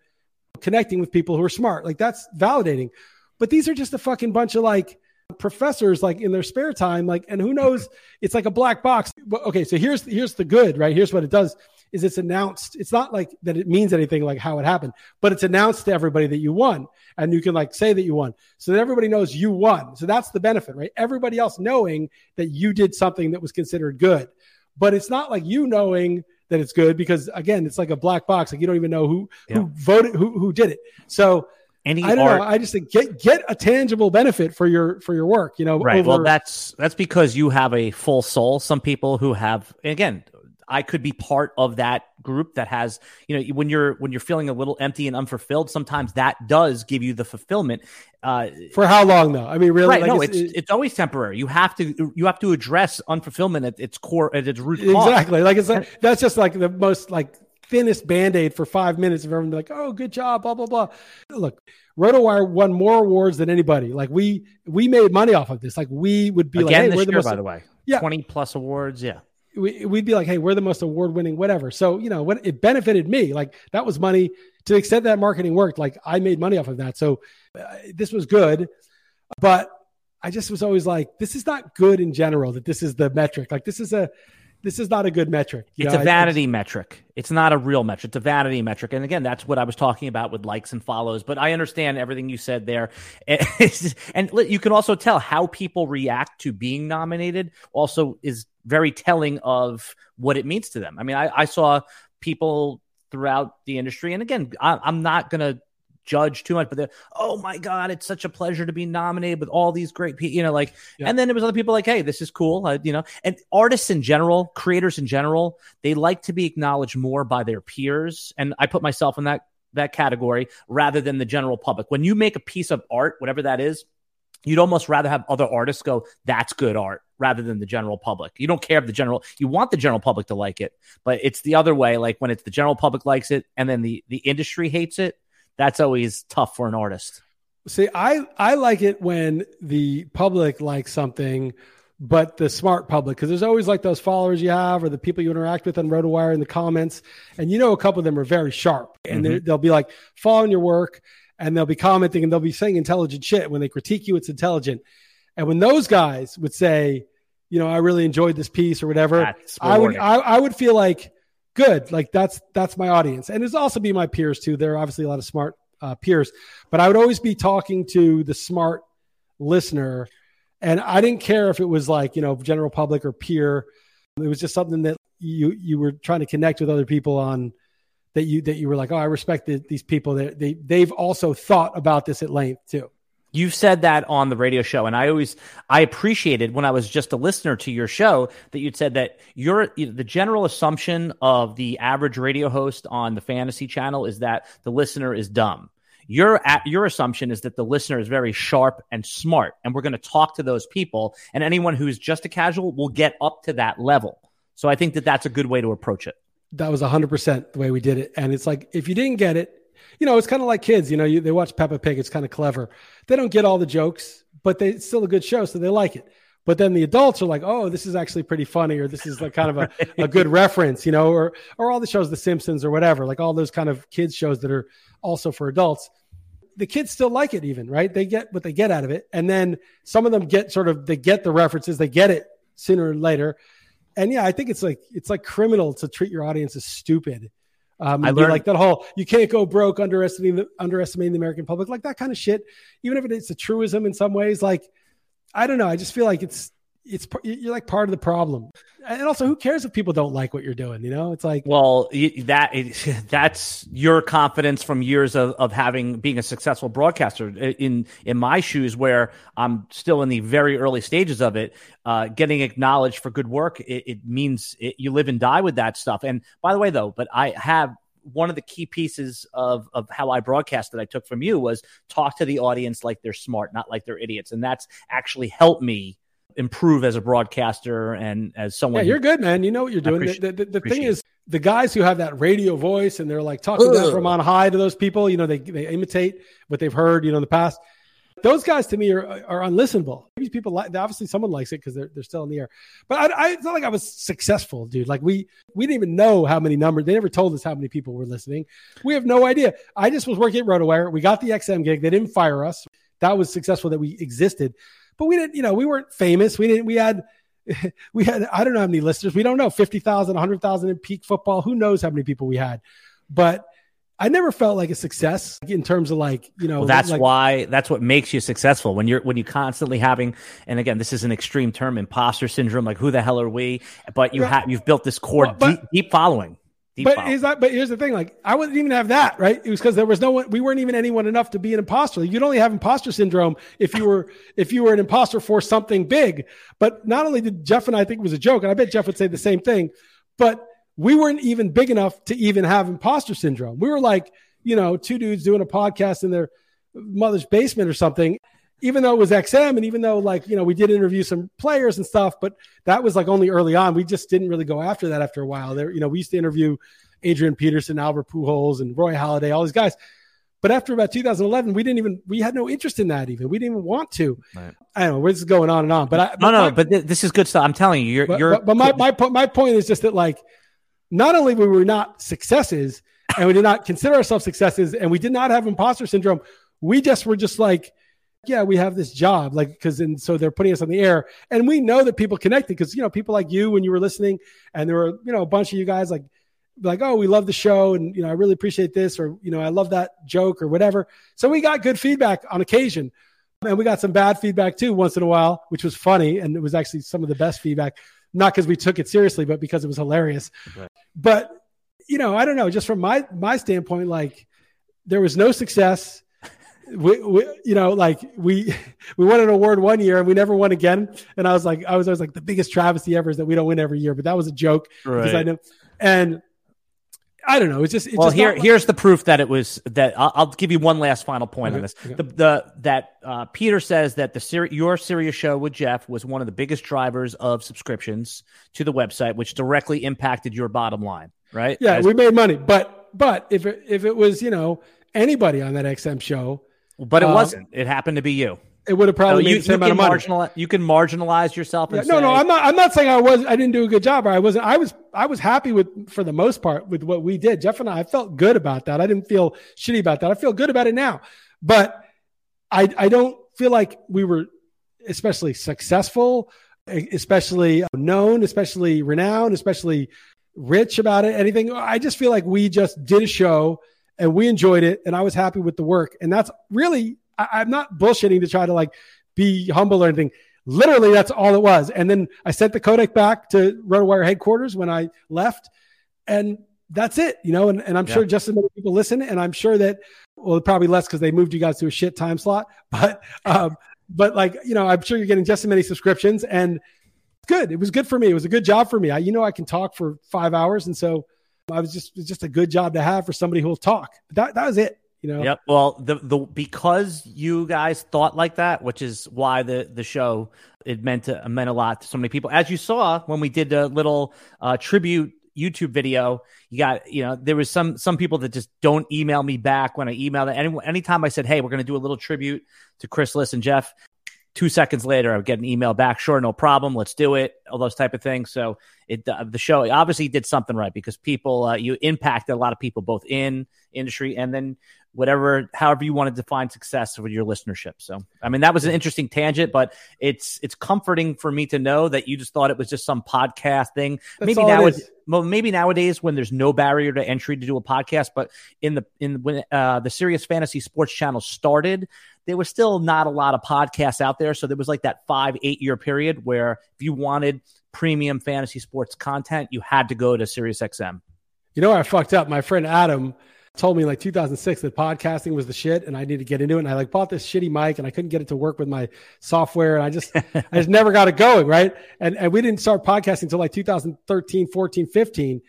connecting with people who are smart. Like that's validating. But these are just a fucking bunch of like professors like in their spare time like and who knows it's like a black box okay so here's here's the good right here's what it does is it's announced it's not like that it means anything like how it happened but it's announced to everybody that you won and you can like say that you won so that everybody knows you won so that's the benefit right everybody else knowing that you did something that was considered good but it's not like you knowing that it's good because again it's like a black box like you don't even know who yeah. who voted who, who did it so any I don't art, know. I just think get get a tangible benefit for your for your work. You know, right? Over... Well, that's that's because you have a full soul. Some people who have again, I could be part of that group that has you know when you're when you're feeling a little empty and unfulfilled. Sometimes that does give you the fulfillment. Uh, for how long though? I mean, really? Right? Like no, it's, it's, it's always temporary. You have to you have to address unfulfillment at its core at its root. Cause. Exactly. Like it's like, that's just like the most like thinnest band-aid for five minutes of everyone be like, oh, good job, blah, blah, blah. Look, RotoWire won more awards than anybody. Like we we made money off of this. Like we would be Again like, hey, this we're the year, most, by the way. Yeah. 20 plus awards. Yeah. We, would be like, hey, we're the most award winning, whatever. So, you know, what it benefited me. Like that was money to the extent that marketing worked. Like I made money off of that. So uh, this was good. But I just was always like, this is not good in general, that this is the metric. Like this is a, this is not a good metric. It's know, a vanity I, metric. It's not a real metric. It's a vanity metric. And again, that's what I was talking about with likes and follows. But I understand everything you said there. and you can also tell how people react to being nominated also is very telling of what it means to them. I mean, I, I saw people throughout the industry. And again, I, I'm not going to judge too much, but they're, oh my God, it's such a pleasure to be nominated with all these great people, you know, like, yeah. and then there was other people like, hey, this is cool, uh, you know, and artists in general, creators in general, they like to be acknowledged more by their peers. And I put myself in that that category rather than the general public. When you make a piece of art, whatever that is, you'd almost rather have other artists go, that's good art rather than the general public. You don't care if the general, you want the general public to like it, but it's the other way. Like when it's the general public likes it and then the, the industry hates it, that's always tough for an artist. See, I I like it when the public likes something, but the smart public, because there's always like those followers you have or the people you interact with on RotoWire in the comments, and you know a couple of them are very sharp, and mm-hmm. they'll be like following your work, and they'll be commenting, and they'll be saying intelligent shit. When they critique you, it's intelligent, and when those guys would say, you know, I really enjoyed this piece or whatever, I would I, I would feel like good. Like that's that's my audience, and it's also be my peers too. There are obviously a lot of smart uh, peers, but I would always be talking to the smart listener, and I didn't care if it was like you know general public or peer. It was just something that you you were trying to connect with other people on that you that you were like, oh, I respect the, these people. That they they've also thought about this at length too. You've said that on the radio show, and I always I appreciated when I was just a listener to your show that you'd said that your the general assumption of the average radio host on the fantasy channel is that the listener is dumb. Your your assumption is that the listener is very sharp and smart, and we're going to talk to those people, and anyone who's just a casual will get up to that level. So I think that that's a good way to approach it. That was 100% the way we did it. And it's like, if you didn't get it, you know, it's kind of like kids. You know, you, they watch Peppa Pig. It's kind of clever. They don't get all the jokes, but they, it's still a good show, so they like it. But then the adults are like, "Oh, this is actually pretty funny," or "This is like kind of a, a good reference," you know, or or all the shows, The Simpsons or whatever, like all those kind of kids shows that are also for adults. The kids still like it, even right? They get what they get out of it, and then some of them get sort of they get the references, they get it sooner or later. And yeah, I think it's like it's like criminal to treat your audience as stupid um, I learned like that whole you can't go broke underestimating the, underestimating the American public, like that kind of shit. Even if it's a truism in some ways, like I don't know. I just feel like it's it's you're like part of the problem. And also who cares if people don't like what you're doing you know? It's like well that that's your confidence from years of, of having being a successful broadcaster. In in my shoes where i'm still in the very early stages of it uh, getting acknowledged for good work it, it means it, you live and die with that stuff. And by the way though but i have one of the key pieces of, of how I broadcast that I took from you was talk to the audience like they're smart, not like they're idiots. And that's actually helped me improve as a broadcaster and as someone. Yeah, you're good, man. You know what you're doing. The, the, the thing is, the guys who have that radio voice and they're like talking down from on high to those people, you know, they, they imitate what they've heard, you know, in the past. Those guys to me are, are unlistenable. Maybe people like obviously someone likes it because they're, they're still in the air. But I, I, it's not like I was successful, dude. Like we we didn't even know how many numbers. They never told us how many people were listening. We have no idea. I just was working at RotoWire. We got the XM gig. They didn't fire us. That was successful that we existed. But we didn't, you know, we weren't famous. We didn't. We had we had I don't know how many listeners. We don't know 50,000, 100,000 in peak football. Who knows how many people we had. But I never felt like a success in terms of like, you know, well, that's like, why that's what makes you successful when you're when you're constantly having and again, this is an extreme term, imposter syndrome, like who the hell are we? But you have you've built this core but, deep, deep following. But is that but here's the thing, like I wouldn't even have that, right? It was because there was no one we weren't even anyone enough to be an imposter. You'd only have imposter syndrome if you were if you were an imposter for something big. But not only did Jeff and I think it was a joke, and I bet Jeff would say the same thing, but we weren't even big enough to even have imposter syndrome. We were like you know, two dudes doing a podcast in their mother's basement or something, even though it was XM and even though like, you know, we did interview some players and stuff, but that was like only early on. We just didn't really go after that after a while. There, you know, we used to interview Adrian Peterson, Albert Pujols, and Roy Halladay, all these guys. But after about 2011, we didn't even we had no interest in that. Even we didn't even want to. Right. I don't know. We're just going on and on. But I, no, no. My, but this is good stuff. I'm telling you, you're. But, you're but, but my, my my point is just that like, not only were we not successes, and we did not consider ourselves successes and we did not have imposter syndrome. We just were just like, yeah, we have this job, like, because, and so they're putting us on the air. And we know that people connected because, you know, people like you when you were listening, and there were, you know, a bunch of you guys like, like, oh, we love the show, and you know, I really appreciate this, or you know, I love that joke, or whatever. So we got good feedback on occasion, and we got some bad feedback too once in a while, which was funny, and it was actually some of the best feedback. Not because we took it seriously, but because it was hilarious. Right. But you know, I don't know, just from my my standpoint, like there was no success. We, we, you know, like we we won an award one year and we never won again. And I was like, I was always like the biggest travesty ever is that we don't win every year. But that was a joke right. because I know. And I don't know. It's just it's well. Just here, here's the proof that it was that. I'll, I'll give you one last final point okay, on this. Okay. The, the that uh, Peter says that the your Sirius show with Jeff was one of the biggest drivers of subscriptions to the website, which directly impacted your bottom line right? Yeah, As- we made money, but but if it, if it was you know anybody on that XM show, but it uh, wasn't. It happened to be you. It would have probably no, made you, the same amount of money. You can marginalize yourself. Yeah, no, say, no, I'm not. I'm not saying I was. I didn't do a good job, or I wasn't. I was. I was happy with, for the most part, with what we did. Jeff and I, I felt good about that. I didn't feel shitty about that. I feel good about it now, but I, I don't feel like we were especially successful, especially known, especially renowned, especially rich about it, anything. I just feel like we just did a show and we enjoyed it and I was happy with the work. And that's really, I, am not bullshitting to try to like be humble or anything. Literally, that's all it was. And then I sent the codec back to RotoWire headquarters when I left. And that's it, you know, and, and I'm yeah. sure just as many people listen. And I'm sure that, well, probably less because they moved you guys to a shit time slot. But, um, but like, you know, I'm sure you're getting just as many subscriptions. And good. It was good for me. It was a good job for me. I, you know, I can talk for five hours, and so I was just was just a good job to have for somebody who will talk. That that was it. You know. Yep. Well, the the because you guys thought like that, which is why the the show it meant to, it meant a lot to so many people. As you saw when we did a little uh, tribute YouTube video, you got, you know, there was some some people that just don't email me back when I email them. Any, anytime I said, hey, we're going to do a little tribute to Chris Liss and Jeff, two seconds later, I would get an email back. Sure, no problem. Let's do it. All those type of things. So it uh, the show obviously did something right because people uh, you impacted a lot of people both in industry and then whatever however you want to define success with your listenership. So I mean that was an interesting tangent, but it's it's comforting for me to know that you just thought it was just some podcast thing. That's maybe now well, maybe nowadays when there's no barrier to entry to do a podcast, but in the in when uh, the Sirius Fantasy Sports Channel started, there was still not a lot of podcasts out there. So there was like that five, eight year period where if you wanted premium fantasy sports content, you had to go to SiriusXM. You know, I fucked up. My friend Adam told me like 2006 that podcasting was the shit and I need to get into it. And I like bought this shitty mic and I couldn't get it to work with my software. And I just, I just never got it going. Right. And, and we didn't start podcasting until like 2013, 14, 15.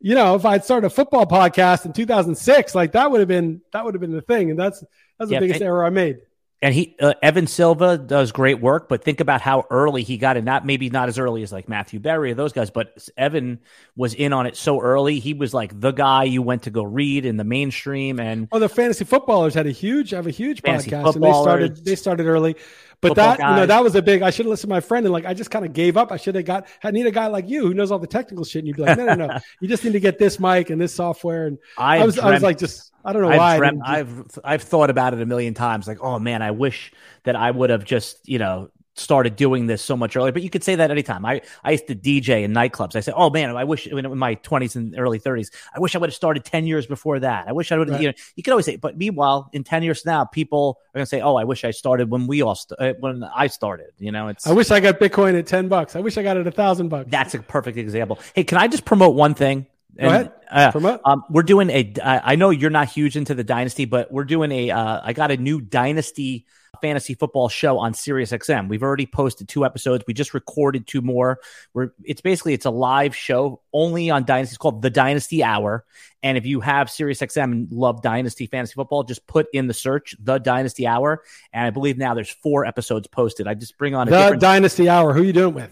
You know, if I'd started a football podcast in 2006, like that would have been, that would have been the thing. And that's, that's the biggest and, error I made. And he uh, Evan Silva does great work, but think about how early he got in. Not maybe not as early as like Matthew Berry or those guys, but Evan was in on it so early. He was like the guy you went to go read in the mainstream. And oh, the fantasy footballers had a huge, have a huge podcast, and they started they started early. But that guys. you know that was a big. I should have listened to my friend and like I just kind of gave up. I should have got. I need a guy like you who knows all the technical shit. And you'd be like, no, no, no. you just need to get this mic and this software. And I, I was, dreamt, I was like, just I don't know I've why. Dreamt, I've I've thought about it a million times. Like, oh man, I wish that I would have just you know started doing this so much earlier. But you could say that anytime. I, I used to DJ in nightclubs. I said, oh man, I wish in my 20s and early 30s, I wish I would have started 10 years before that. I wish I would have, right. you know, you could always say, but meanwhile, in 10 years now, people are going to say, oh, I wish I started when we all, st- uh, when I started, you know, it's, I wish I got Bitcoin at 10 bucks. I wish I got it a thousand bucks. That's a perfect example. Hey, can I just promote one thing? And, Go ahead. Uh, Promote. Um, we're doing a. I know you're not huge into the dynasty, but we're doing a. Uh, I got a new dynasty fantasy football show on SiriusXM. We've already posted two episodes. We just recorded two more. Where it's basically it's a live show only on Dynasty. It's called the Dynasty Hour. And if you have SiriusXM and love Dynasty fantasy football, just put in the search the Dynasty Hour. And I believe now there's four episodes posted. I just bring on the different- Dynasty Hour. Who you doing with?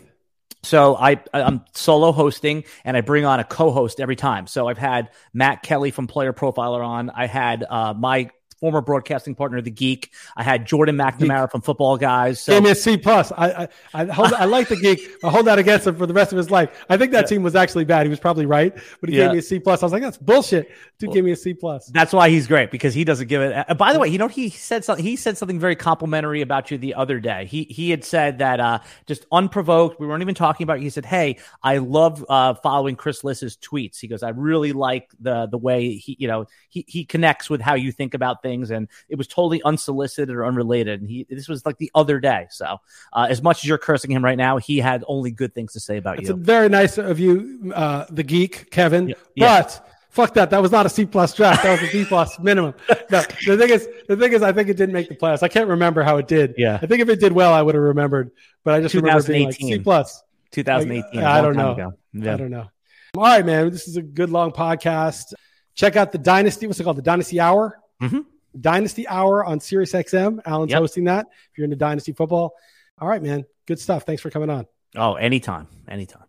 So I I'm solo hosting and I bring on a co-host every time. So I've had Matt Kelley from Player Profiler on. I had uh, my former broadcasting partner, of the Geek. I had Jordan McNamara geek. from Football Guys. So. Gave me a C plus. I I, I, hold, I like the Geek. I hold that against him for the rest of his life. I think that yeah. team was actually bad. He was probably right, but he yeah. gave me a C plus. I was like, that's bullshit. Dude well, gave me a C plus. That's why he's great because he doesn't give it. Uh, by the way, you know he said something. He said something very complimentary about you the other day. He he had said that uh, just unprovoked. We weren't even talking about. He said, "Hey, I love uh, following Chris Liss's tweets." He goes, "I really like the the way he you know he he connects with how you think about things, and it was totally unsolicited or unrelated." And he this was like the other day. So uh, as much as you're cursing him right now, he had only good things to say about That's you. very nice of you, uh, the geek Kevin, yeah. but. Yeah Fuck that. That was not a C plus draft. That was a B plus minimum. No, the thing is, the thing is, I think it didn't make the playoffs. I can't remember how it did. Yeah. I think if it did well, I would have remembered. But I just remember being like C plus. 2018. I, I don't know. Yeah. I don't know. All right, man. This is a good long podcast. Check out the Dynasty. What's it called? The Dynasty Hour. Mm-hmm. Dynasty Hour on Sirius XM. Alan's yep. hosting that. If you're into Dynasty football. All right, man. Good stuff. Thanks for coming on. Oh, anytime. Anytime.